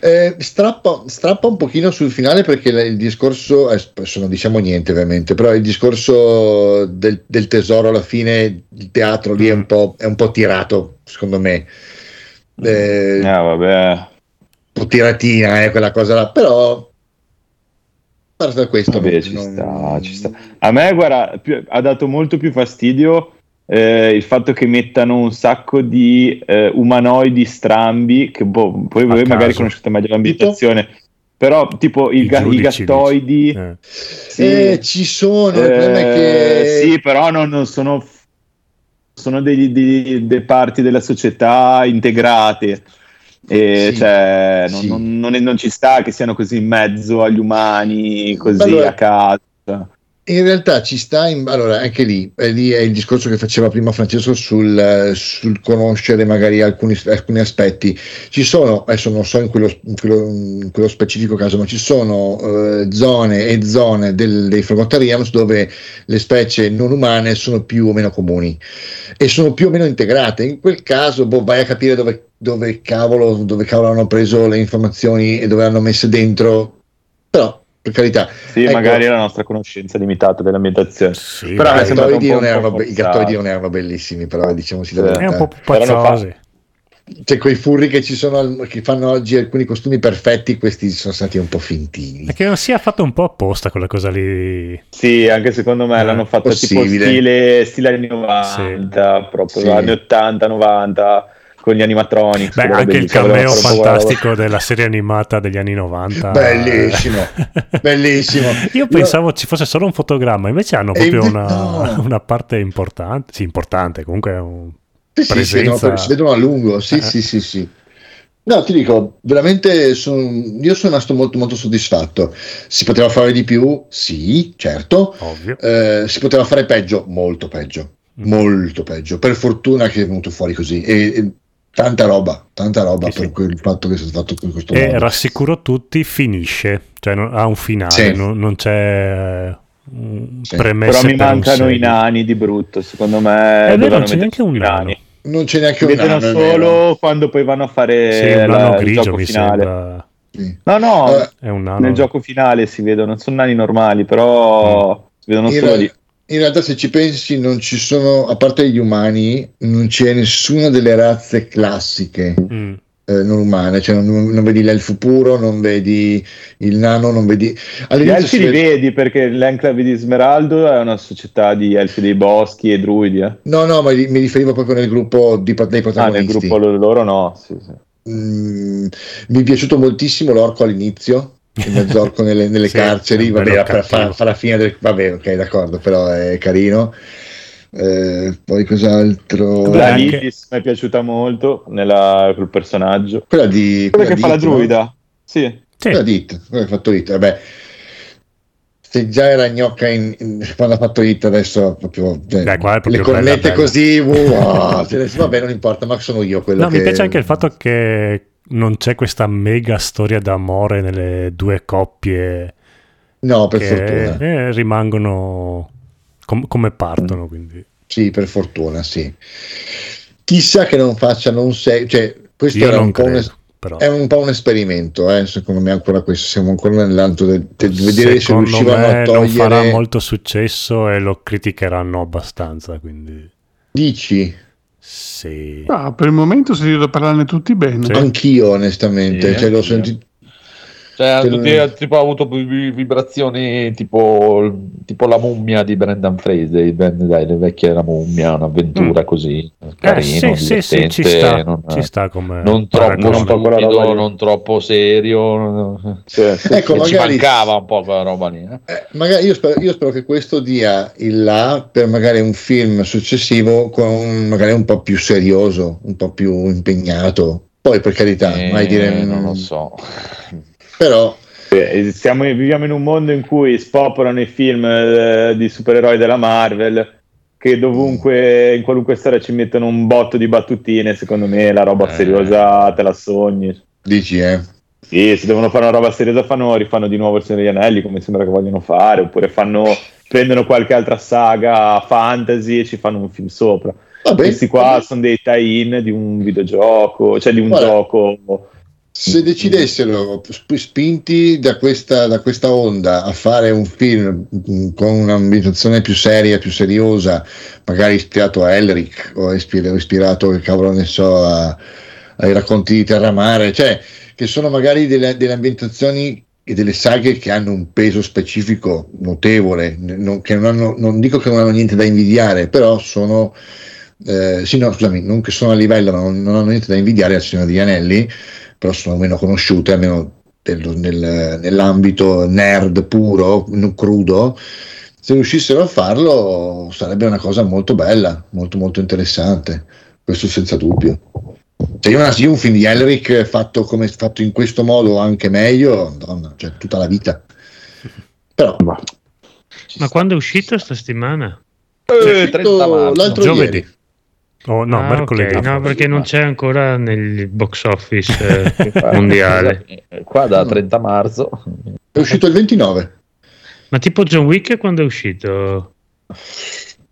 Eh, strappa, strappa un pochino sul finale perché il discorso, eh, adesso non diciamo niente ovviamente, però il discorso del, del tesoro alla fine, il teatro lì è un po', è un po' tirato, secondo me. Eh, Eh, vabbè. un po' tiratina, eh, quella cosa là, però... a parte da questo, Vabbè, ci non- sta, ci sta. A me, guarda, più- ha dato molto più fastidio eh, il fatto che mettano un sacco di eh, umanoidi strambi, che boh, poi A voi magari conoscete meglio l'ambientazione, però tipo i, I ga- i gattoidi, Eh. sì, Eh, ci sono, il eh, che... sì, però non, non sono, sono degli, dei- delle parti della società integrate. E Sì, cioè, non, sì. non- non non ci sta che siano così in mezzo agli umani, così Allora- a caso. In realtà ci sta, in- allora anche lì, eh, lì è il discorso che faceva prima Francesco sul, sul conoscere magari alcuni, alcuni aspetti. Ci sono, adesso non so in quello, in quello- in quello specifico caso, ma ci sono eh, zone e zone del- dei Frogotarians dove le specie non umane sono più o meno comuni e sono più o meno integrate. In quel caso, boh, vai a capire dove, dove, cavolo, dove cavolo hanno preso le informazioni e dove hanno messe dentro, però per carità. Sì, Ecco. magari la nostra conoscenza limitata dell'ambientazione. Sì, Però I è sembrato gattoidi, non erano, be- i gattoidi non erano bellissimi, però diciamoci la Sì. è verità. un po' pazzosi. Cioè, quei furri che ci sono, che fanno oggi alcuni costumi perfetti, questi sono stati un po' fintini. È che non sia fatto un po' apposta quella cosa lì. Sì, anche secondo me Eh, l'hanno fatto tipo possibile. stile, stile anni 90, proprio Sì. anni 80, 90, con gli animatronics. Beh, anche il cameo fantastico della serie animata degli anni 90. Bellissimo, [laughs] bellissimo. Io pensavo ci fosse solo un fotogramma, invece hanno proprio inve- una, no. una parte importante. Sì, importante, comunque un- Sì, sì, si, vedono, presenza. si vedono a lungo, sì, Eh. sì, sì, sì. No, ti dico, veramente son- io sono rimasto molto, molto soddisfatto. Si poteva fare di più? Sì, certo. ovvio. Eh, si poteva fare peggio? Molto peggio, Mm. molto peggio. Per fortuna che è venuto fuori così. E, e tanta roba, tanta roba Sì, per sì. quel fatto che sia stato in questo E modo. rassicuro tutti, finisce, cioè non- ha un finale, Sì. non, non c'è eh, un Sì. premesse Però mi mancano i nani di brutto, secondo me. È vero, dovevano non c'è neanche un nano. nani. Non c'è neanche Si un vedono anno, è solo quando poi vanno a fare Sì, un la- nano il grigio gioco mi finale. sembra. Sì. No, no, Eh, È un nano. nel gioco finale si vedono, non sono nani normali, però si vedono solo lì. In realtà, se ci pensi, non ci sono, a parte gli umani, non c'è nessuna delle razze classiche Mm. eh, non umane. Cioè, non, non vedi l'elfo puro, non vedi il nano, non vedi. Gli All'inizio elfi si li vede- vedi perché l'Enclave di Smeraldo è una società di elfi dei boschi e druidi. eh. No, no, ma mi riferivo proprio nel gruppo di, dei Ah, nel protagonisti. gruppo lo- loro no. Sì, sì. Mm, mi è piaciuto moltissimo l'orco all'inizio. Il mezzorco nelle, nelle Sì, carceri, vabbè, bello fa, fa- fa la fine del. Vabbè, ok, d'accordo, però è carino. Eh, poi cos'altro? La Lilith mi è piaciuta molto nella, quel personaggio. Quella di. Quella quella che fa di la It, no? druida. Sì. Sì. Quella di It, quella che ha fatto It, vabbè. se già era gnocca in, in, quando ha fatto hit adesso proprio, cioè, Dai, proprio le cornette così wow, [laughs] vabbè non importa ma sono io quello no, che... mi piace anche il fatto che non c'è questa mega storia d'amore nelle due coppie no per fortuna eh, rimangono com- come partono quindi sì per fortuna sì chissà che non facciano un 6 cioè questo Io era un credo. po' un, però. È un po' un esperimento, eh, secondo me ancora questo, siamo ancora nell'alto del, del vedere se riuscivano a togliere... non farà molto successo e lo criticheranno abbastanza, quindi Dici? Sì. Ah, per il momento si da parlarne tutti bene. Sì. Anch'io onestamente, Sì, cioè, l'ho anch'io. sentito... Cioè, Che tutti- tipo, ha avuto vi- vibrazioni tipo, tipo la mummia di Brendan Fraser, Ben- dai, le vecchie La mummia, un'avventura così, carino, Eh, sì, sì, sì, ci sta, non, ci sta come non troppo stupido, non troppo serio, Sì, sì, Ecco, e ci magari- mancava un po' quella roba lì. eh. Eh, magari io spero, io spero che questo dia il là per magari un film successivo con magari un po' più serioso, un po' più impegnato. Poi per carità, Eh, mai dire... non lo so. Però... Eh, siamo- viviamo in un mondo in cui spopolano i film eh, di supereroi della Marvel che dovunque in qualunque storia ci mettono un botto di battutine secondo me la roba Eh. seriosa te la sogni Dici, eh? sì, se devono fare una roba seriosa fanno, rifanno di nuovo il Signore degli Anelli come sembra che vogliono fare oppure fanno, prendono qualche altra saga fantasy e ci fanno un film sopra Vabbè, questi qua vabbè. sono dei tie-in di un videogioco cioè di un Guarda. gioco Se decidessero, sp- spinti da questa, da questa onda, a fare un film mm, con un'ambientazione più seria, più seriosa, magari ispirato a Elric o ispir- o ispirato, che cavolo ne so, a- ai racconti di Terramare, cioè che sono magari delle, delle ambientazioni e delle saghe che hanno un peso specifico notevole, non, che non, hanno, non dico che non hanno niente da invidiare, però sono... eh, sì, no, scusami, non che sono a livello, ma non, non hanno niente da invidiare al Signore degli Anelli, però sono meno conosciute, almeno del- nel- nell'ambito nerd puro, crudo. Se riuscissero a farlo sarebbe una cosa molto bella, molto molto interessante, questo senza dubbio. Se io, una- io un film di Elric fatto, come, fatto in questo modo anche meglio, madonna, cioè tutta la vita. [laughs] Però Ma quando è uscito sta settimana? Eh, uscito 30 marzo. l'altro Giovedì. ieri. Oh, no, Ah, mercoledì. ok, no, perché non c'è ancora nel box office eh, [laughs] mondiale. Eh, Qua da 30 marzo. È uscito il 29. Ma tipo John Wick quando è uscito?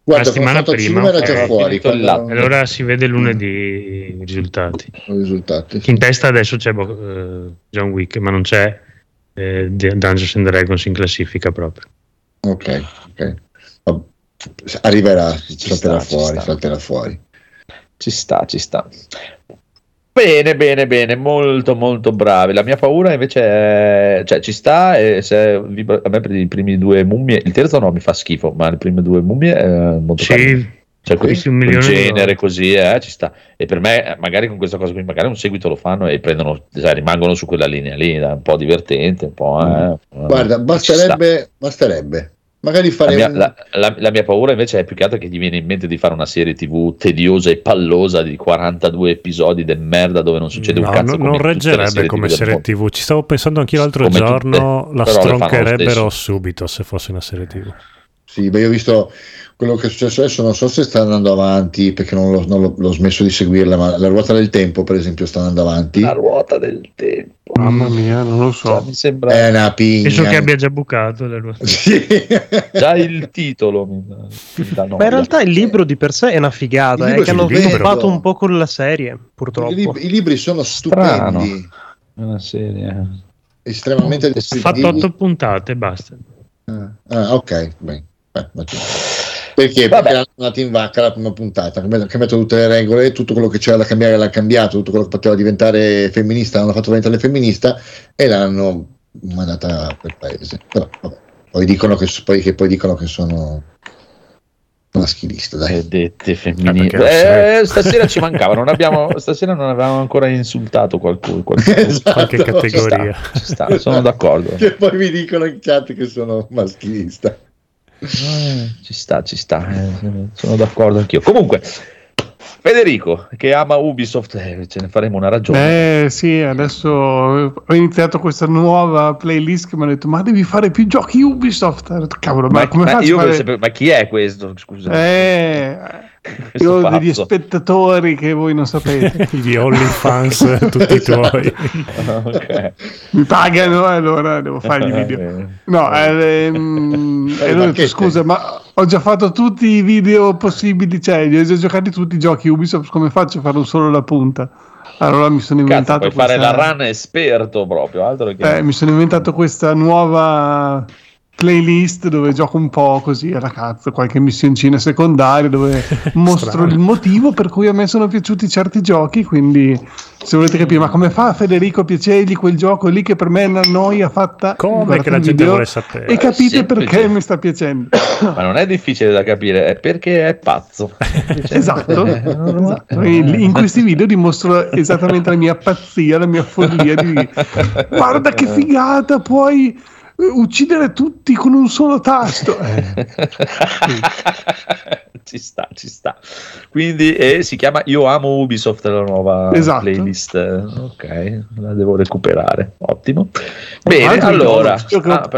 Guarda, La settimana prima, era già eh, fuori. quando- Allora si vede lunedì i risultati. i risultati. In testa adesso c'è eh, John Wick, ma non c'è eh, Dungeons and Dragons in classifica proprio. Ok, ok. Arriverà, Ci salterà sta, ci fuori, sta. salterà fuori. Ci sta, ci sta. Bene, bene, bene, molto, molto bravi. La mia paura invece è, cioè, ci sta. E se vibra- a me per i primi due mummie, il terzo no, mi fa schifo, ma le prime due mummie è molto carino. Sì, Cioè, quel, quel genere così, eh, ci sta. E per me, eh, magari con questa cosa qui, magari un seguito lo fanno e prendono, sai, rimangono su quella linea lì, un po' divertente, un po'. eh, Mm. Guarda, basterebbe, basterebbe. Magari La fare mia, un... la- la- la mia paura invece è più che altro che gli viene in mente di fare una serie tv tediosa e pallosa di 42 episodi de merda dove non succede No, un cazzo. non tutte le reggerebbe serie come TV del serie. TV. Ci stavo pensando anch'io l'altro Come tutte, giorno, la fanno lo stroncherebbero subito se fosse una serie TV. Sì, beh, io ho visto quello che è successo adesso, non so se sta andando avanti perché non l'ho, non l'ho- l'ho smesso di seguirla, ma la ruota del tempo, per esempio, sta andando avanti. La ruota del tempo. Mamma mia, non lo Cioè, so. mi sembra È una pigna. penso che abbia già bucato le ruote. Sì. [laughs] già il titolo. Mi, mi dà Ma in realtà il libro di per sé è una figata, eh, che hanno sviluppato un po' con la serie, I, purtroppo. lib- I libri sono Strano. stupendi, È una serie. estremamente Ha fatto otto puntate e basta. Ah, ah, ok, tu- perché? Vabbè. Perché andato in vacca la prima puntata, hanno cambiato tutte le regole, tutto quello che c'era da cambiare l'hanno cambiato, tutto quello che poteva diventare femminista l'hanno fatto diventare femminista e l'hanno mandata per paese. Però, vabbè. Poi dicono che, poi, che poi dicono che sono maschilista, dai. Vedete Ah, femminili. perché lo sei. Eh, stasera ci [laughs] mancava. Non abbiamo, stasera non avevamo ancora insultato qualcuno. qualcuno. [laughs] Esatto. Qualche Ci categoria. sta, ci sta, sono [laughs] d'accordo. Che poi mi dicono in chat che sono maschilista. Eh, ci sta, ci sta, eh, sono d'accordo anch'io. Comunque, Federico, che ama Ubisoft, eh, ce ne faremo una ragione. Eh sì, adesso ho iniziato questa nuova playlist che mi ha detto ma devi fare più giochi Ubisoft. Detto, Cavolo, ma, ma faccio? Fare... Sapere, ma chi è questo? Scusa. Eh, io ho degli spettatori che voi non sapete. [laughs] Gli OnlyFans, tutti i tuoi. okay. Mi pagano allora devo fargli video. No, eh, ehm, e ho detto scusa, ma ho già fatto tutti i video possibili, cioè li ho già giocati tutti i giochi Ubisoft, come faccio a farlo solo la punta? Allora mi sono inventato... Cazzo, puoi questa... fare la run esperto proprio, altro che... Eh, mi sono inventato questa nuova playlist dove gioco un po' così alla cazzo, qualche missioncina secondaria dove [laughs] mostro il motivo per cui a me sono piaciuti certi giochi, quindi se volete capire ma come fa Federico a piacergli quel gioco lì che per me è una noia fatta come che la gente vuole sapere? e capite perché mi sta piacendo. [coughs] Ma non è difficile da capire è perché è pazzo. [laughs] Esatto, [laughs] esatto. in questi video dimostro esattamente la mia pazzia la mia follia di guarda che figata puoi uccidere tutti con un solo tasto. [laughs] Eh. [laughs] ci sta, ci sta. Quindi eh, si chiama Io amo Ubisoft la nuova esatto. playlist. Ok, la devo recuperare. Ottimo. Bene, allora. Ho ah,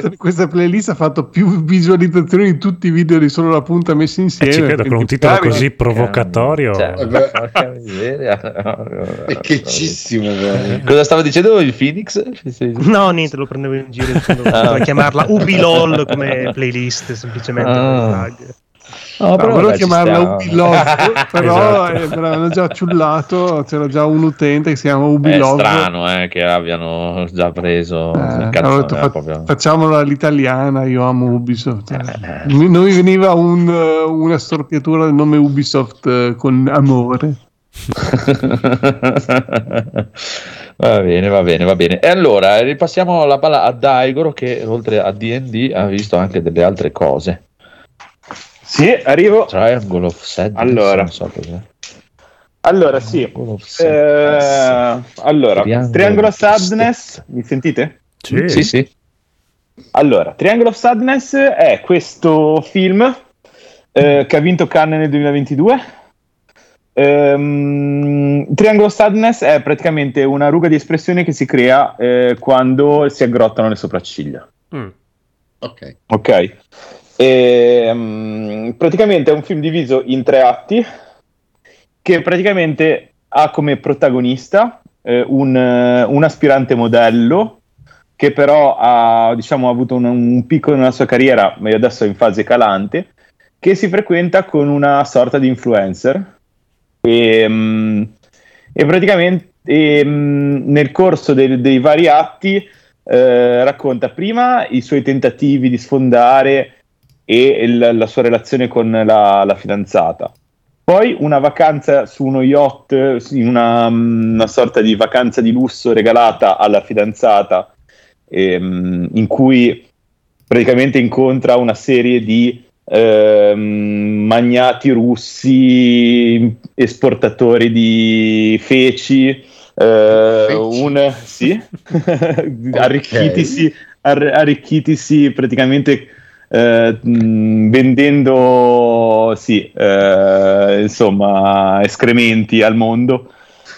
in questa playlist ha fatto più visualizzazioni di tutti i video di solo la punta messi insieme. Eh, ci credo con un titolo così provocatorio. Cioè, [laughs] è checcissimo. Cosa stava dicendo il Phoenix? No, niente, lo prendevo in giro. Ah. chiamarla Ubilol come playlist semplicemente. Ah. No, però volevo chiamarla Ubiloft, [laughs] però esatto. me l'hanno già ciullato, c'era già un utente che si chiama Ubiloft. È strano eh, che abbiano già preso. Eh, cazzone, detto, fa- proprio... Facciamola all'italiana, io amo Ubisoft. Eh. Non mi veniva un, una storpiatura del nome Ubisoft eh, con amore. [laughs] va bene, va bene, va bene. E allora ripassiamo la palla a Daigoro che oltre a DD ha visto anche delle altre cose. Sì, arrivo. Triangle of Sadness. Allora, so allora sì. Eh, allora, Triangle, Triangle of Sadness, mi sentite? Sì. sì, sì. Allora, Triangle of Sadness è questo film eh, che ha vinto Cannes nel 2022. Um, Triangle of Sadness è praticamente una ruga di espressione che si crea eh, quando si aggrottano le sopracciglia. Mm. Ok. Ok. E, um, praticamente è un film diviso in tre atti che praticamente ha come protagonista eh, un, un, aspirante modello che però ha diciamo, avuto un, un, picco nella sua carriera, ma adesso è in fase calante, che si frequenta con una sorta di influencer. E, um, e praticamente e, um, nel corso dei, dei vari atti eh, racconta prima i suoi tentativi di sfondare e il, la sua relazione con la, la, fidanzata. Poi una vacanza su uno yacht, una, una sorta di vacanza di lusso regalata alla fidanzata, ehm, in cui praticamente incontra una serie di ehm, magnati russi, esportatori di feci, eh, un, sì, [laughs] arricchitisi, ar- arricchitisi praticamente eh, vendendo sì, eh, insomma, escrementi al mondo.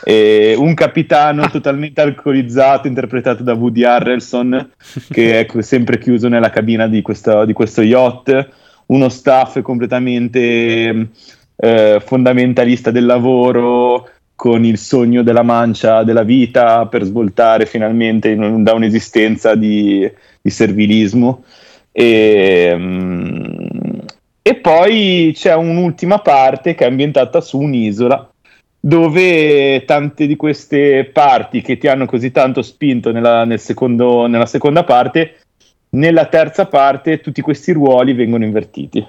E un capitano [laughs] totalmente alcolizzato, interpretato da Woody Harrelson, che è [laughs] sempre chiuso nella cabina di questo, di questo yacht. Uno staff completamente eh, fondamentalista del lavoro, con il sogno della mancia della vita per svoltare finalmente in, da un'esistenza di, di servilismo. E, um, e poi c'è un'ultima parte che è ambientata su un'isola dove tante di queste parti che ti hanno così tanto spinto nella, nel secondo, nella seconda parte, nella terza parte tutti questi ruoli vengono invertiti.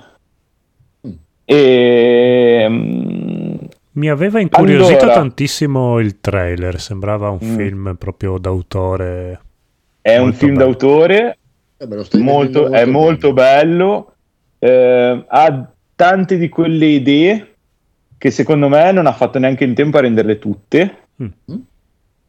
Mm. E, um, Mi aveva incuriosito allora, tantissimo il trailer, sembrava un mm. film proprio d'autore. È un film bello. d'autore, eh beh, molto, molto è molto bello, eh, ha tante di quelle idee che secondo me non ha fatto neanche in tempo a renderle tutte. Mm.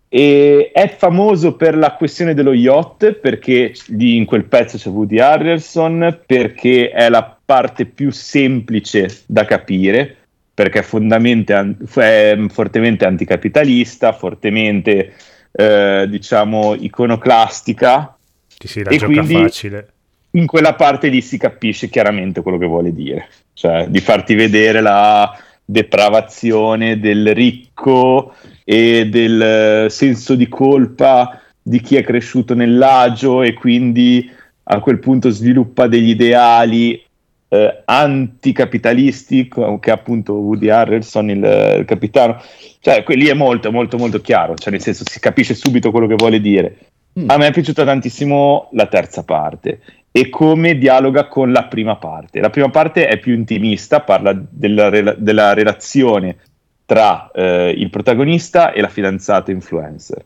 E è famoso per la questione dello yacht perché lì in quel pezzo c'è Woody Harrelson perché è la parte più semplice da capire perché è, è fortemente anticapitalista, fortemente eh, diciamo iconoclastica. Sì, sì, e gioca facile. In quella parte lì si capisce chiaramente quello che vuole dire, cioè di farti vedere la depravazione del ricco e del senso di colpa di chi è cresciuto nell'agio e quindi a quel punto sviluppa degli ideali eh, anticapitalisti, che appunto Woody Harrelson, il, il, capitano. Cioè, lì è molto, molto, molto chiaro, cioè nel senso si capisce subito quello che vuole dire. Mm. A me è piaciuta tantissimo la terza parte e come dialoga con la prima parte. La prima parte è più intimista, parla della, della relazione tra eh, il protagonista e la fidanzata influencer.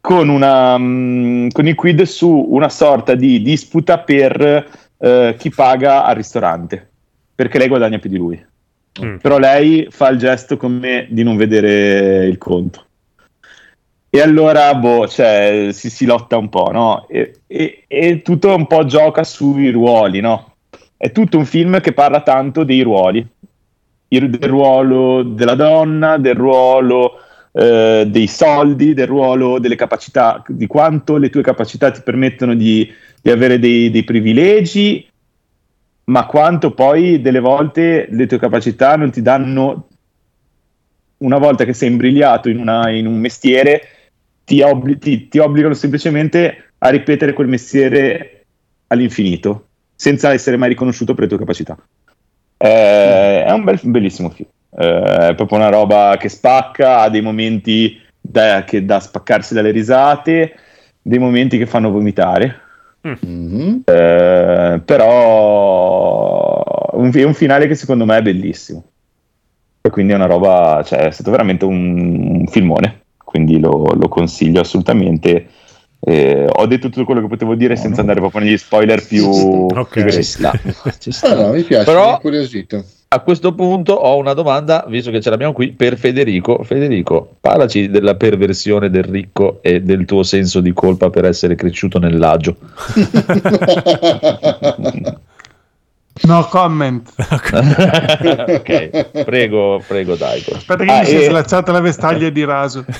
Con, una, um, con il quid su una sorta di disputa per uh, chi paga al ristorante, perché lei guadagna più di lui. Mm. Però lei fa il gesto come di non vedere il conto. E allora, boh, cioè, si, si lotta un po', no? E, e, e tutto un po' gioca sui ruoli, no? È tutto un film che parla tanto dei ruoli, il, del ruolo della donna, del ruolo eh, dei soldi, del ruolo delle capacità, di quanto le tue capacità ti permettono di, di avere dei, dei privilegi, ma quanto poi delle volte le tue capacità non ti danno, una volta che sei imbrigliato in, una, in un mestiere, ti, obbli- ti, ti obbligano semplicemente a ripetere quel mestiere all'infinito, senza essere mai riconosciuto per le tue capacità. Eh, è un bel, bellissimo film, eh, è proprio una roba che spacca, ha dei momenti da, che, da spaccarsi dalle risate, dei momenti che fanno vomitare. Mm-hmm. Eh, però un, è un finale che secondo me è bellissimo. E quindi è una roba, cioè è stato veramente un, un filmone quindi lo, lo consiglio assolutamente. Eh, ho detto tutto quello che potevo dire no, senza no. andare proprio negli spoiler più, okay. ci sta. ci sta. Ah, no, mi piace, Però, mi incuriosito. A questo punto ho una domanda, visto che ce l'abbiamo qui, per Federico. Federico, parlaci della perversione del ricco e del tuo senso di colpa per essere cresciuto nell'agio. [laughs] [laughs] No comment. [laughs] ok, prego, prego, dai. Aspetta che ah, mi si è slacciata la vestaglia di raso. [laughs]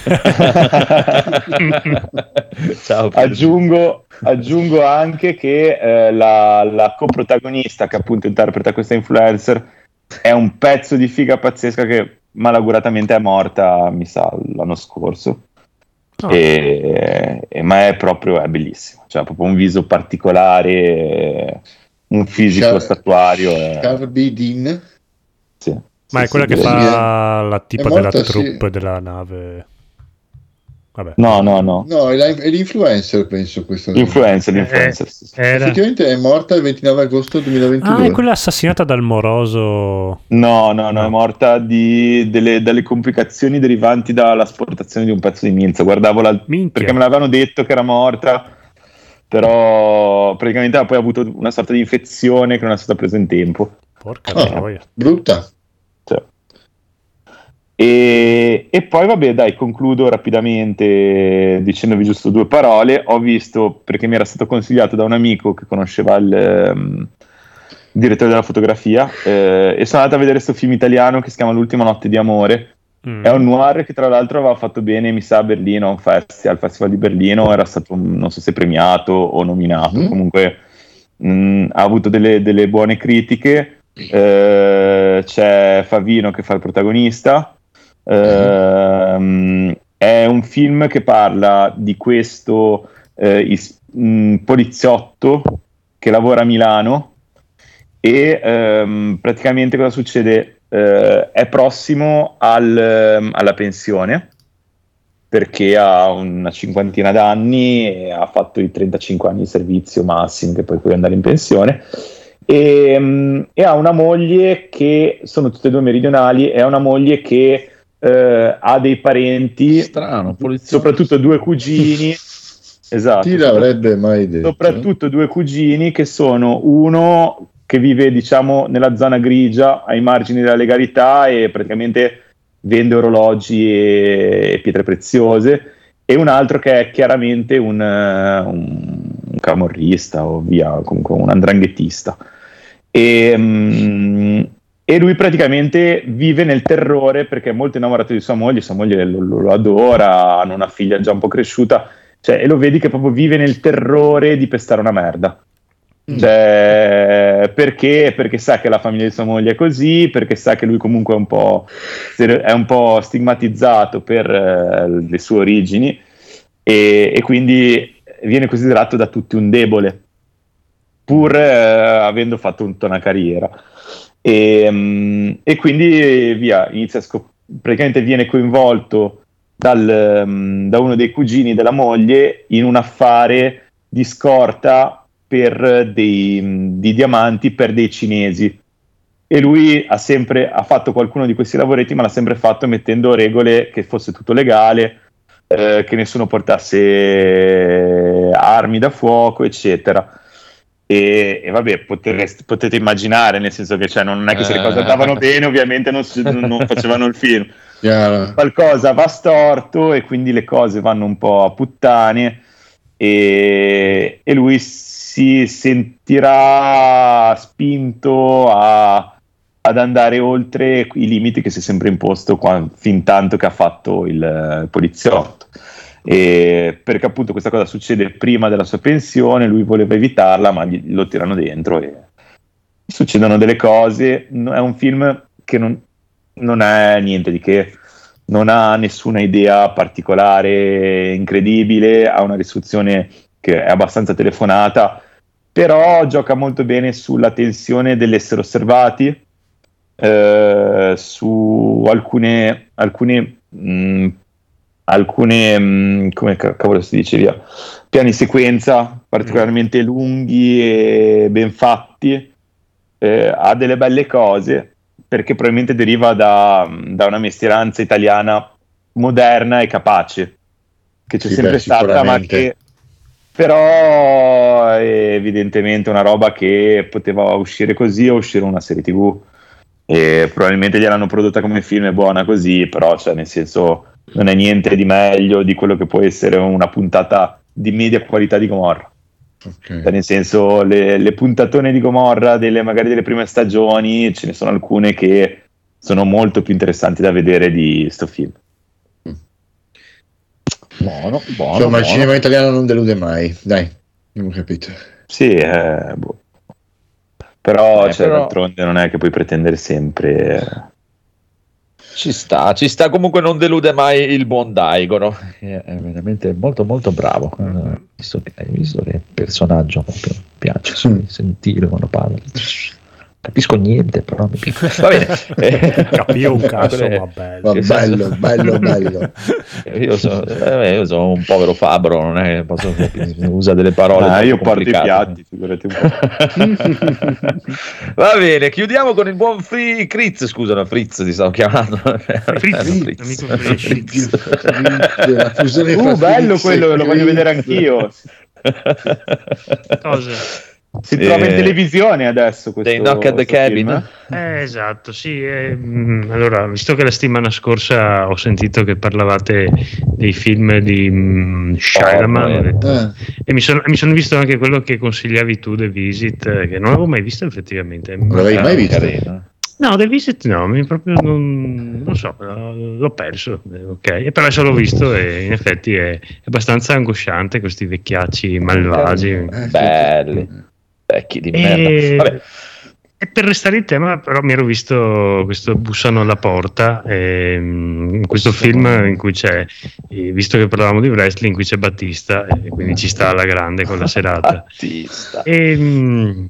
Ciao. Aggiungo, aggiungo, anche che eh, la, la coprotagonista che appunto interpreta questa influencer è un pezzo di figa pazzesca che malaguratamente è morta, mi sa, l'anno scorso. Oh. E, e, ma è proprio è bellissimo, cioè proprio un viso particolare un fisico Char- statuario. È... Carbidin. Sì. Ma sì, è quella sì, che fa la tipa morta, della troupe sì. della nave. Vabbè. No, no, no. No, è, la, è l'influencer, penso. Questo l'influencer, l'influencer. Eh, Effettivamente è morta il 29 agosto 2022. Ah, è quella assassinata dal moroso. No, no, no, è morta di, delle, dalle complicazioni derivanti dall'asportazione di un pezzo di minza. Guardavo la, perché me l'avevano detto che era morta però praticamente ha poi avuto una sorta di infezione che non è stata presa in tempo. Porca oh, brutta. Cioè. E, e, poi vabbè dai concludo rapidamente dicendovi giusto due parole ho visto perché mi era stato consigliato da un amico che conosceva il um, direttore della fotografia eh, e sono andato a vedere questo film italiano che si chiama L'ultima notte di amore Mm. È un noir che tra l'altro aveva fatto bene, mi sa, a Berlino, festival, al Festival di Berlino, era stato, non so se premiato o nominato, mm. comunque mh, mm, ha avuto delle, delle buone critiche. Eh, c'è Favino che fa il protagonista. Eh, mm. È un film che parla di questo eh, is- mh, poliziotto che lavora a Milano e ehm, praticamente cosa succede? Eh, è prossimo al, ehm, alla pensione perché ha una cinquantina d'anni e ha fatto i 35 anni di servizio massimo che poi puoi andare in pensione. E, um, e, ha una moglie che sono tutte e due meridionali e ha una moglie che eh, ha dei parenti strano soprattutto due cugini. [laughs] Esatto chi l'avrebbe mai detto? soprattutto due cugini che sono uno che vive diciamo nella zona grigia ai margini della legalità e praticamente vende orologi e, pietre preziose e un altro che è chiaramente un, un, un camorrista o via comunque un andranghettista e, um, e lui praticamente vive nel terrore perché è molto innamorato di sua moglie, sua moglie lo, lo, lo adora, hanno una figlia già un po' cresciuta, cioè, e lo vedi che proprio vive nel terrore di pestare una merda. Mm. Cioè, perché? Perché sa che la famiglia di sua moglie è così, perché sa che lui comunque è un po', è un po stigmatizzato per eh, le sue origini e, e, quindi viene considerato da tutti un debole, pur eh, avendo fatto tutta una carriera. E, um, e quindi via, scop- praticamente viene coinvolto dal, um, da uno dei cugini della moglie in un affare di scorta per dei, di diamanti per dei cinesi e lui ha sempre ha fatto qualcuno di questi lavoretti ma l'ha sempre fatto mettendo regole che fosse tutto legale eh, che nessuno portasse armi da fuoco eccetera e, e vabbè, potreste, potete immaginare, nel senso che cioè, non è che se le cose andavano eh. bene, ovviamente non, non facevano il film. [laughs] Chiaro. Qualcosa va storto e quindi le cose vanno un po' a puttane e, e lui si sentirà spinto a, ad andare oltre i limiti che si è sempre imposto qua, fin tanto che ha fatto il, il poliziotto e perché appunto questa cosa succede prima della sua pensione, lui voleva evitarla, ma gli, lo tirano dentro e succedono delle cose. È un film che non, non è niente di che, non ha nessuna idea particolare, incredibile, ha una risoluzione che è abbastanza telefonata, però gioca molto bene sulla tensione dell'essere osservati, eh, su alcune, alcune mh, alcune, mm, come cavolo si dice via, piani sequenza particolarmente lunghi e ben fatti, eh, ha delle belle cose perché probabilmente deriva da, da, una mestieranza italiana moderna e capace, che c'è sì, sempre beh, stata, ma che però è evidentemente una roba che poteva uscire così o uscire una serie tv e probabilmente gliel'hanno prodotta come film è buona così però cioè nel senso non è niente di meglio di quello che può essere una puntata di media qualità di Gomorra. Okay. Cioè, nel senso, le, le, puntatone di Gomorra, delle, magari delle prime stagioni, ce ne sono alcune che sono molto più interessanti da vedere di sto film. Mm. Buono, buono. Insomma, buono. il cinema italiano non delude mai, dai, non ho capito. Sì, eh, boh. però, eh, cioè, però... d'altronde non è che puoi pretendere sempre eh, ci sta, ci sta, comunque non delude mai il buon Daigoro, è veramente molto molto bravo, mm-hmm. visto che, hai visto che personaggio mi piace mm. sentire quando parla capisco niente, però mi [laughs] piace. Va bene. [laughs] Capio un cazzo, ma bello. bello, bello, [laughs] bello. Io sono, eh, io sono, un povero fabbro, non è che posso usa delle parole. Ah, io porto i piatti, figurati un po'. Va bene, chiudiamo con il buon Free Fritz, scusa, no, Fritz ti stavo chiamando. Fritz, Fritz. Fritz. Fritz. Uh, bello quello, lo voglio vedere anch'io. Cosa? Si eh, trova in televisione adesso. Dei Knock at the Cabin. Eh, esatto, sì. Eh, mm, allora, visto che la settimana scorsa ho sentito che parlavate dei film di mm, Shyamalan oh, eh. e mi sono, mi sono, visto anche quello che consigliavi tu, The Visit, eh, che non avevo mai visto effettivamente. Non l'avevi mai visto? Carino. No, The Visit no, mi proprio non, non so, l'ho perso, eh, ok, e però adesso l'ho visto e in effetti è, è abbastanza angosciante questi vecchiacci malvagi. Belli vecchi di merda. E... Vabbè. E per restare in tema, però, mi ero visto questo Bussano alla porta, ehm, questo film in cui c'è, visto che parlavamo di wrestling, in cui c'è Battista, e quindi ci sta alla grande con la serata. Battista. E, ehm,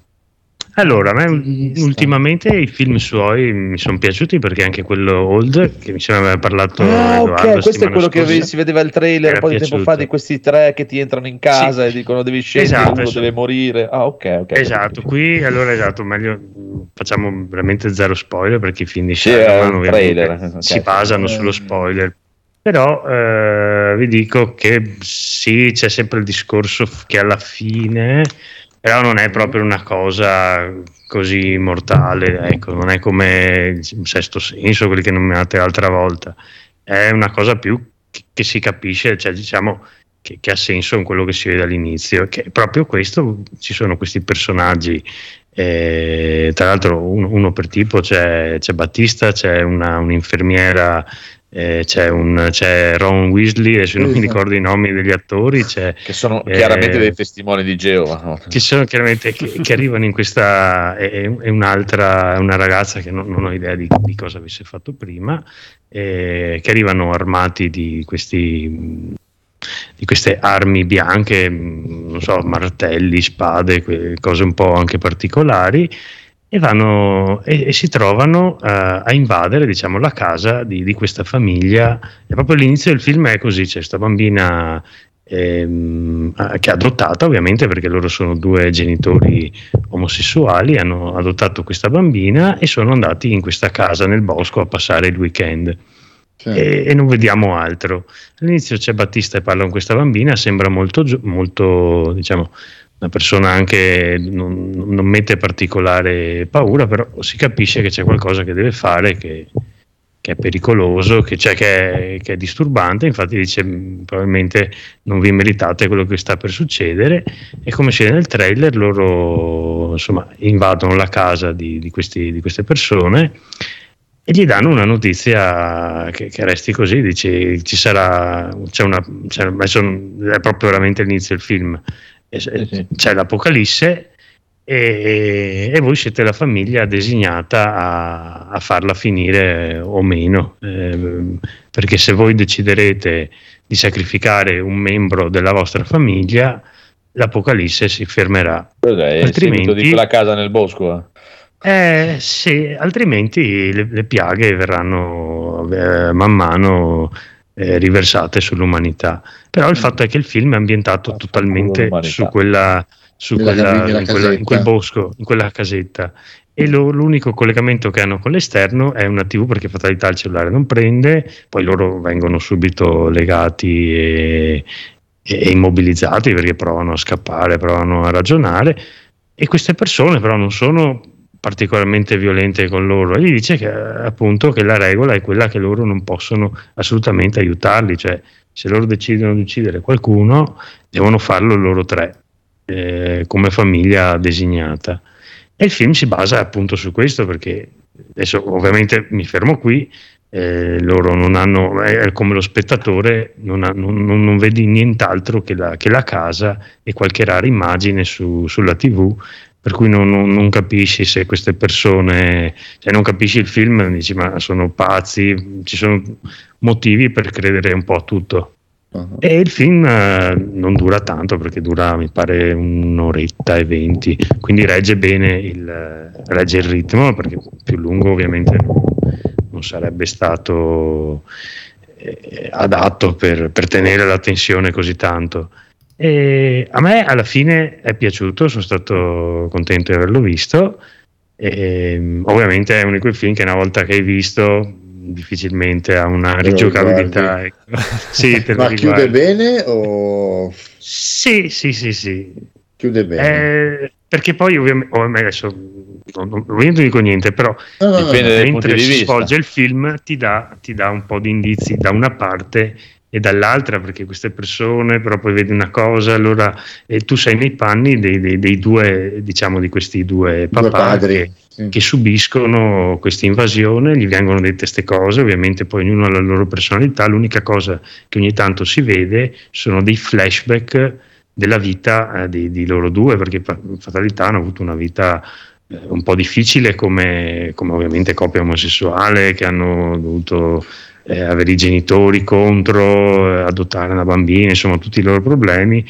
allora, a me ultimamente i film suoi mi sono piaciuti perché anche quello Old, che mi sembra aveva parlato ah, ok, questo è quello scorsa, che si vedeva il trailer un po' di tempo fa di questi tre che ti entrano in casa sì. e dicono devi scendere, esatto, uno esatto. deve morire. Ah, ok, ok. Esatto, qui allora esatto, meglio facciamo veramente zero spoiler perché i film di sì, trailer, okay. si basano eh. sullo spoiler. Però eh, vi dico che sì, c'è sempre il discorso che alla fine però non è proprio una cosa così mortale, ecco, non è come un sesto senso, quelli che nominate l'altra volta, è una cosa più che, che si capisce, cioè diciamo che, che, ha senso in quello che si vede all'inizio, che proprio questo, ci sono questi personaggi E, tra l'altro uno, uno per tipo c'è, c'è Battista, c'è una, un'infermiera eh, c'è, un, c'è, Ron Weasley, adesso non mi ricordo i nomi degli attori, che sono eh, chiaramente dei testimoni di Geova, no? che sono chiaramente che, che arrivano in questa. È, è un'altra, una ragazza che non, non ho idea di, di, cosa avesse fatto prima, eh, che arrivano armati di questi di queste armi bianche, non so, martelli, spade, cose un po' anche particolari, e, vanno, e, e si trovano uh, a invadere diciamo, la casa di, di, questa famiglia. E proprio all'inizio del film è così: c'è questa bambina ehm, che è adottata, ovviamente, perché loro sono due genitori omosessuali, hanno adottato questa bambina e sono andati in questa casa nel bosco a passare il weekend. Sì. E, e, non vediamo altro. All'inizio c'è Battista e parla con questa bambina, sembra molto, molto diciamo, una persona anche non, non, mette particolare paura, però si capisce che c'è qualcosa che deve fare che, che è pericoloso, che, cioè che, è, che, è, disturbante, infatti dice probabilmente non vi meritate quello che sta per succedere e come si vede nel trailer loro insomma, invadono la casa di, di, questi, di queste persone e gli danno una notizia che, che resti così, dice ci sarà, c'è una, c'è, è proprio veramente l'inizio del film, c'è l'Apocalisse e, e, voi siete la famiglia designata a, a farla finire o meno, eh, perché se voi deciderete di sacrificare un membro della vostra famiglia, l'Apocalisse si fermerà. Cos'è? Altrimenti, di quella casa nel bosco? Eh, sì, altrimenti le, le piaghe verranno eh, man mano eh, riversate sull'umanità. Però il mm. fatto è che il film è ambientato totalmente su quella, su quella, in, quella in, quel bosco, in quella casetta. E lo, l'unico collegamento che hanno con l'esterno è una TV perché fatalità il cellulare non prende, poi loro vengono subito legati e, e immobilizzati perché provano a scappare, provano a ragionare. E queste persone però non sono particolarmente violente con loro e gli dice che appunto che la regola è quella che loro non possono assolutamente aiutarli, cioè se loro decidono di uccidere qualcuno devono farlo loro tre eh, come famiglia designata. E il film si basa appunto su questo perché adesso ovviamente mi fermo qui, eh, loro non hanno, è come lo spettatore, non, ha, non, non vedi nient'altro che la, che la, casa e qualche rara immagine su, sulla tv per cui non, non, non, capisci se queste persone, cioè non capisci il film, dici ma sono pazzi, ci sono motivi per credere un po' a tutto. Uh-huh. E il film eh, non dura tanto perché dura mi pare un'oretta e venti, quindi regge bene il, regge il ritmo perché più lungo ovviamente non, sarebbe stato eh, adatto per, per tenere la tensione così tanto. E a me alla fine è piaciuto, sono stato contento di averlo visto. E, ovviamente è uno di quei film che una volta che hai visto difficilmente ha una rigiocabilità. Ecco. sì, [laughs] Ma chiude bene o... Sì, sì, sì, sì. Chiude bene. Eh, perché poi ovviamente, adesso non, non, non dico niente, però no, no, mentre si svolge il film ti dà, ti dà un po' di indizi da una parte e dall'altra perché queste persone però poi vedi una cosa allora e tu sei nei panni dei, dei, dei due diciamo di questi due papà che, sì. che, subiscono questa invasione gli vengono dette queste cose ovviamente poi ognuno ha la loro personalità l'unica cosa che ogni tanto si vede sono dei flashback della vita eh, di, di, loro due perché in fatalità hanno avuto una vita eh, un po' difficile come, come ovviamente coppia omosessuale che hanno dovuto eh, avere i genitori contro, eh, adottare una bambina, insomma tutti i loro problemi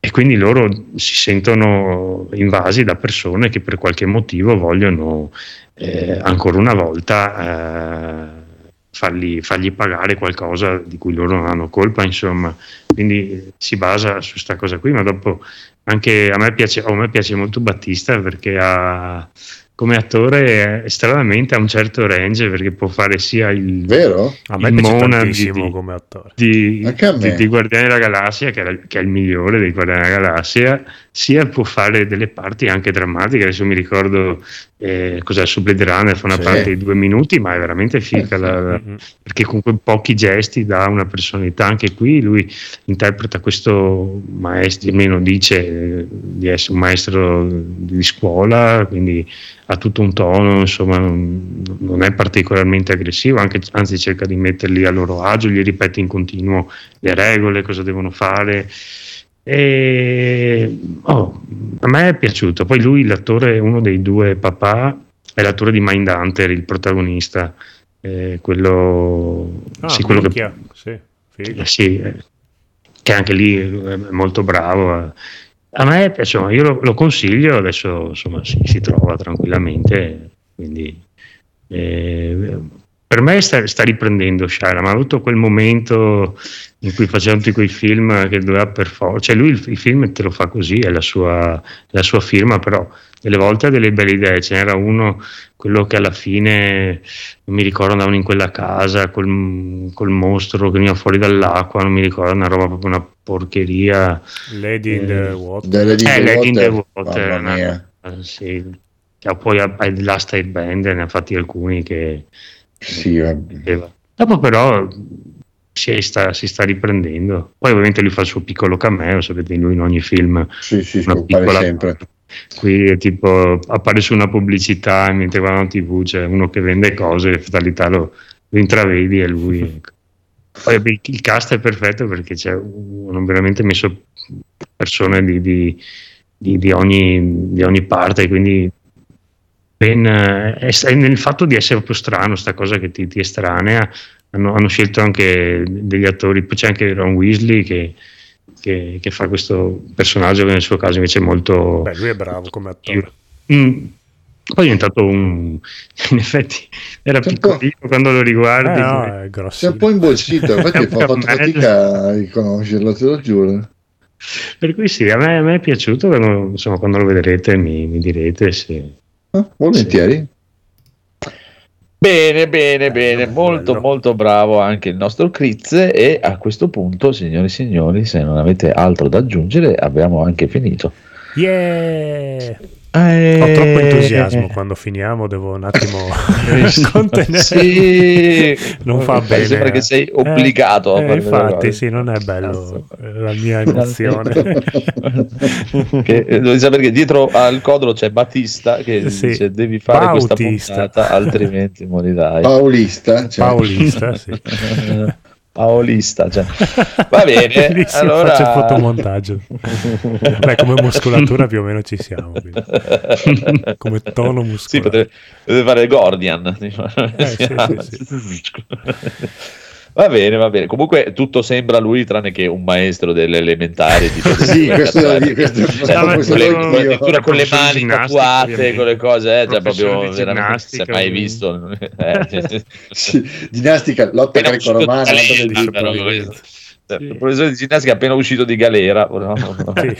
e quindi loro si sentono invasi da persone che per qualche motivo vogliono eh, ancora una volta eh, fargli, fargli, pagare qualcosa di cui loro non hanno colpa, insomma. Quindi si basa su questa cosa qui, ma dopo anche a me piace, a me piace molto Battista perché ha come attore è stranamente a un certo range perché può fare sia il vero? A me il Mona di, come attore. di, di, di, Guardiani della Galassia che è, che è, il migliore dei Guardiani della Galassia sia può fare delle parti anche drammatiche adesso mi ricordo eh, cos'è su Blade Runner fa una sì. parte di due minuti ma è veramente figa la, la, perché con quei pochi gesti dà una personalità. Anche qui lui interpreta questo maestro almeno dice di essere un maestro di scuola quindi ha tutto un tono insomma non è particolarmente aggressivo anche, anzi cerca di metterli a loro agio gli ripete in continuo le regole cosa devono fare e, oh, a me è piaciuto. Poi lui, l'attore, uno dei due papà, è l'attore di Mindhunter, il protagonista. Eh, quello, ah, sì, quello che, sì, eh, sì, eh, che anche lì è molto bravo. A me piace, io lo, lo consiglio, adesso insomma si, si trova tranquillamente, quindi eh, per me sta, sta riprendendo Shara, ma ha avuto quel momento in cui faceva tutti quei film che doveva per forza, cioè lui il, il, film te lo fa così, è la sua, la sua, firma, però delle volte ha delle belle idee, ce n'era uno, quello che alla fine, non mi ricordo, andavano in quella casa col, col mostro che veniva fuori dall'acqua, non mi ricordo, una roba proprio una porcheria. Lady eh, in the Water. Lady eh, Lady in the Water, una, sì. Cioè, poi ai Last Band ne ha fatti alcuni che sì, Dopo però si sta, si sta, riprendendo. Poi ovviamente lui fa il suo piccolo cameo, sapete, lui in ogni film. Sì, sì, piccola, sempre. Qui tipo appare su una pubblicità mentre va in tv c'è uno che vende cose e fatalità lo, lo intravedi e lui. Poi il cast è perfetto perché c'è hanno veramente messo persone di, di, di, di ogni, ogni parte, quindi ben, eh, è, nel fatto di essere proprio strano, questa cosa che ti, ti estranea. Hanno, hanno, scelto anche degli attori, poi c'è anche Ron Weasley che, che, che, fa questo personaggio che nel suo caso invece è molto... Beh, lui è bravo come attore. Mm. Poi è diventato un... [laughs] in effetti era c'è piccolino quando lo riguardi. Eh, no, è grosso. È un po' imbolsito, [laughs] infatti fa fatto fatica a riconoscerlo, te lo giuro. Per cui sì, a me, a me è piaciuto, quando, insomma, quando lo vedrete mi, mi direte se, Volentieri. Bene, bene, bene, molto bello. molto bravo anche il nostro Critz e a questo punto, signori e signori, se non avete altro da aggiungere, abbiamo anche finito. Yeah! Eh... Ho troppo entusiasmo quando finiamo, devo un attimo [laughs] contenere. Sì, non fa bene. Sembra che sei obbligato eh, a eh, Infatti, sì, non è bello la mia emozione. [laughs] che, eh, devi sapere che dietro al codolo c'è Battista che sì. dice devi fare Bautista. questa puntata, altrimenti morirai. Paulista, cioè. Paulista, sì. [laughs] paolista. Cioè. [laughs] Va bene, allora... faccio il fotomontaggio. Beh, come muscolatura più o meno ci siamo. [laughs] Come tono muscolare. Sì, potrebbe, potrebbe fare Gordian. Eh, sì, sì, sì. [laughs] Va bene, va bene. Comunque tutto sembra lui tranne che un maestro delle elementari. Di [laughs] sì, questo è questo, cioè, questo addirittura con le mani tatuate, con le cose, eh, cioè proprio veramente si è mai visto. [laughs] Eh, [laughs] sì, ginnastica, lotta greco-romana. Sì. Il professore di ginnastica appena uscito di galera. No? Sì.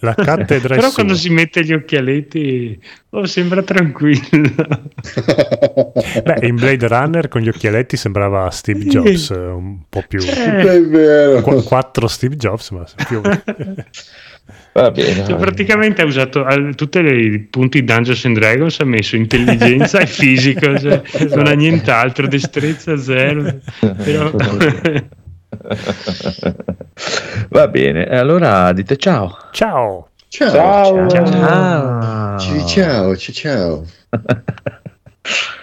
La cattedra Però quando si mette gli occhialetti oh, sembra tranquillo. [laughs] Beh, in Blade Runner con gli occhialetti sembrava Steve Jobs, un po' più... È vero. Qu- quattro Steve Jobs, ma più... [laughs] Va bene, cioè, praticamente ha usato tutti i punti Dungeons and Dragons ha messo intelligenza e fisico cioè, [laughs] esatto. non ha nient'altro destrezza zero. Però [laughs] Va bene, allora dite ciao. Ciao. Ciao. Ciao. ciao. ciao. ciao. ciao. ciao. [laughs]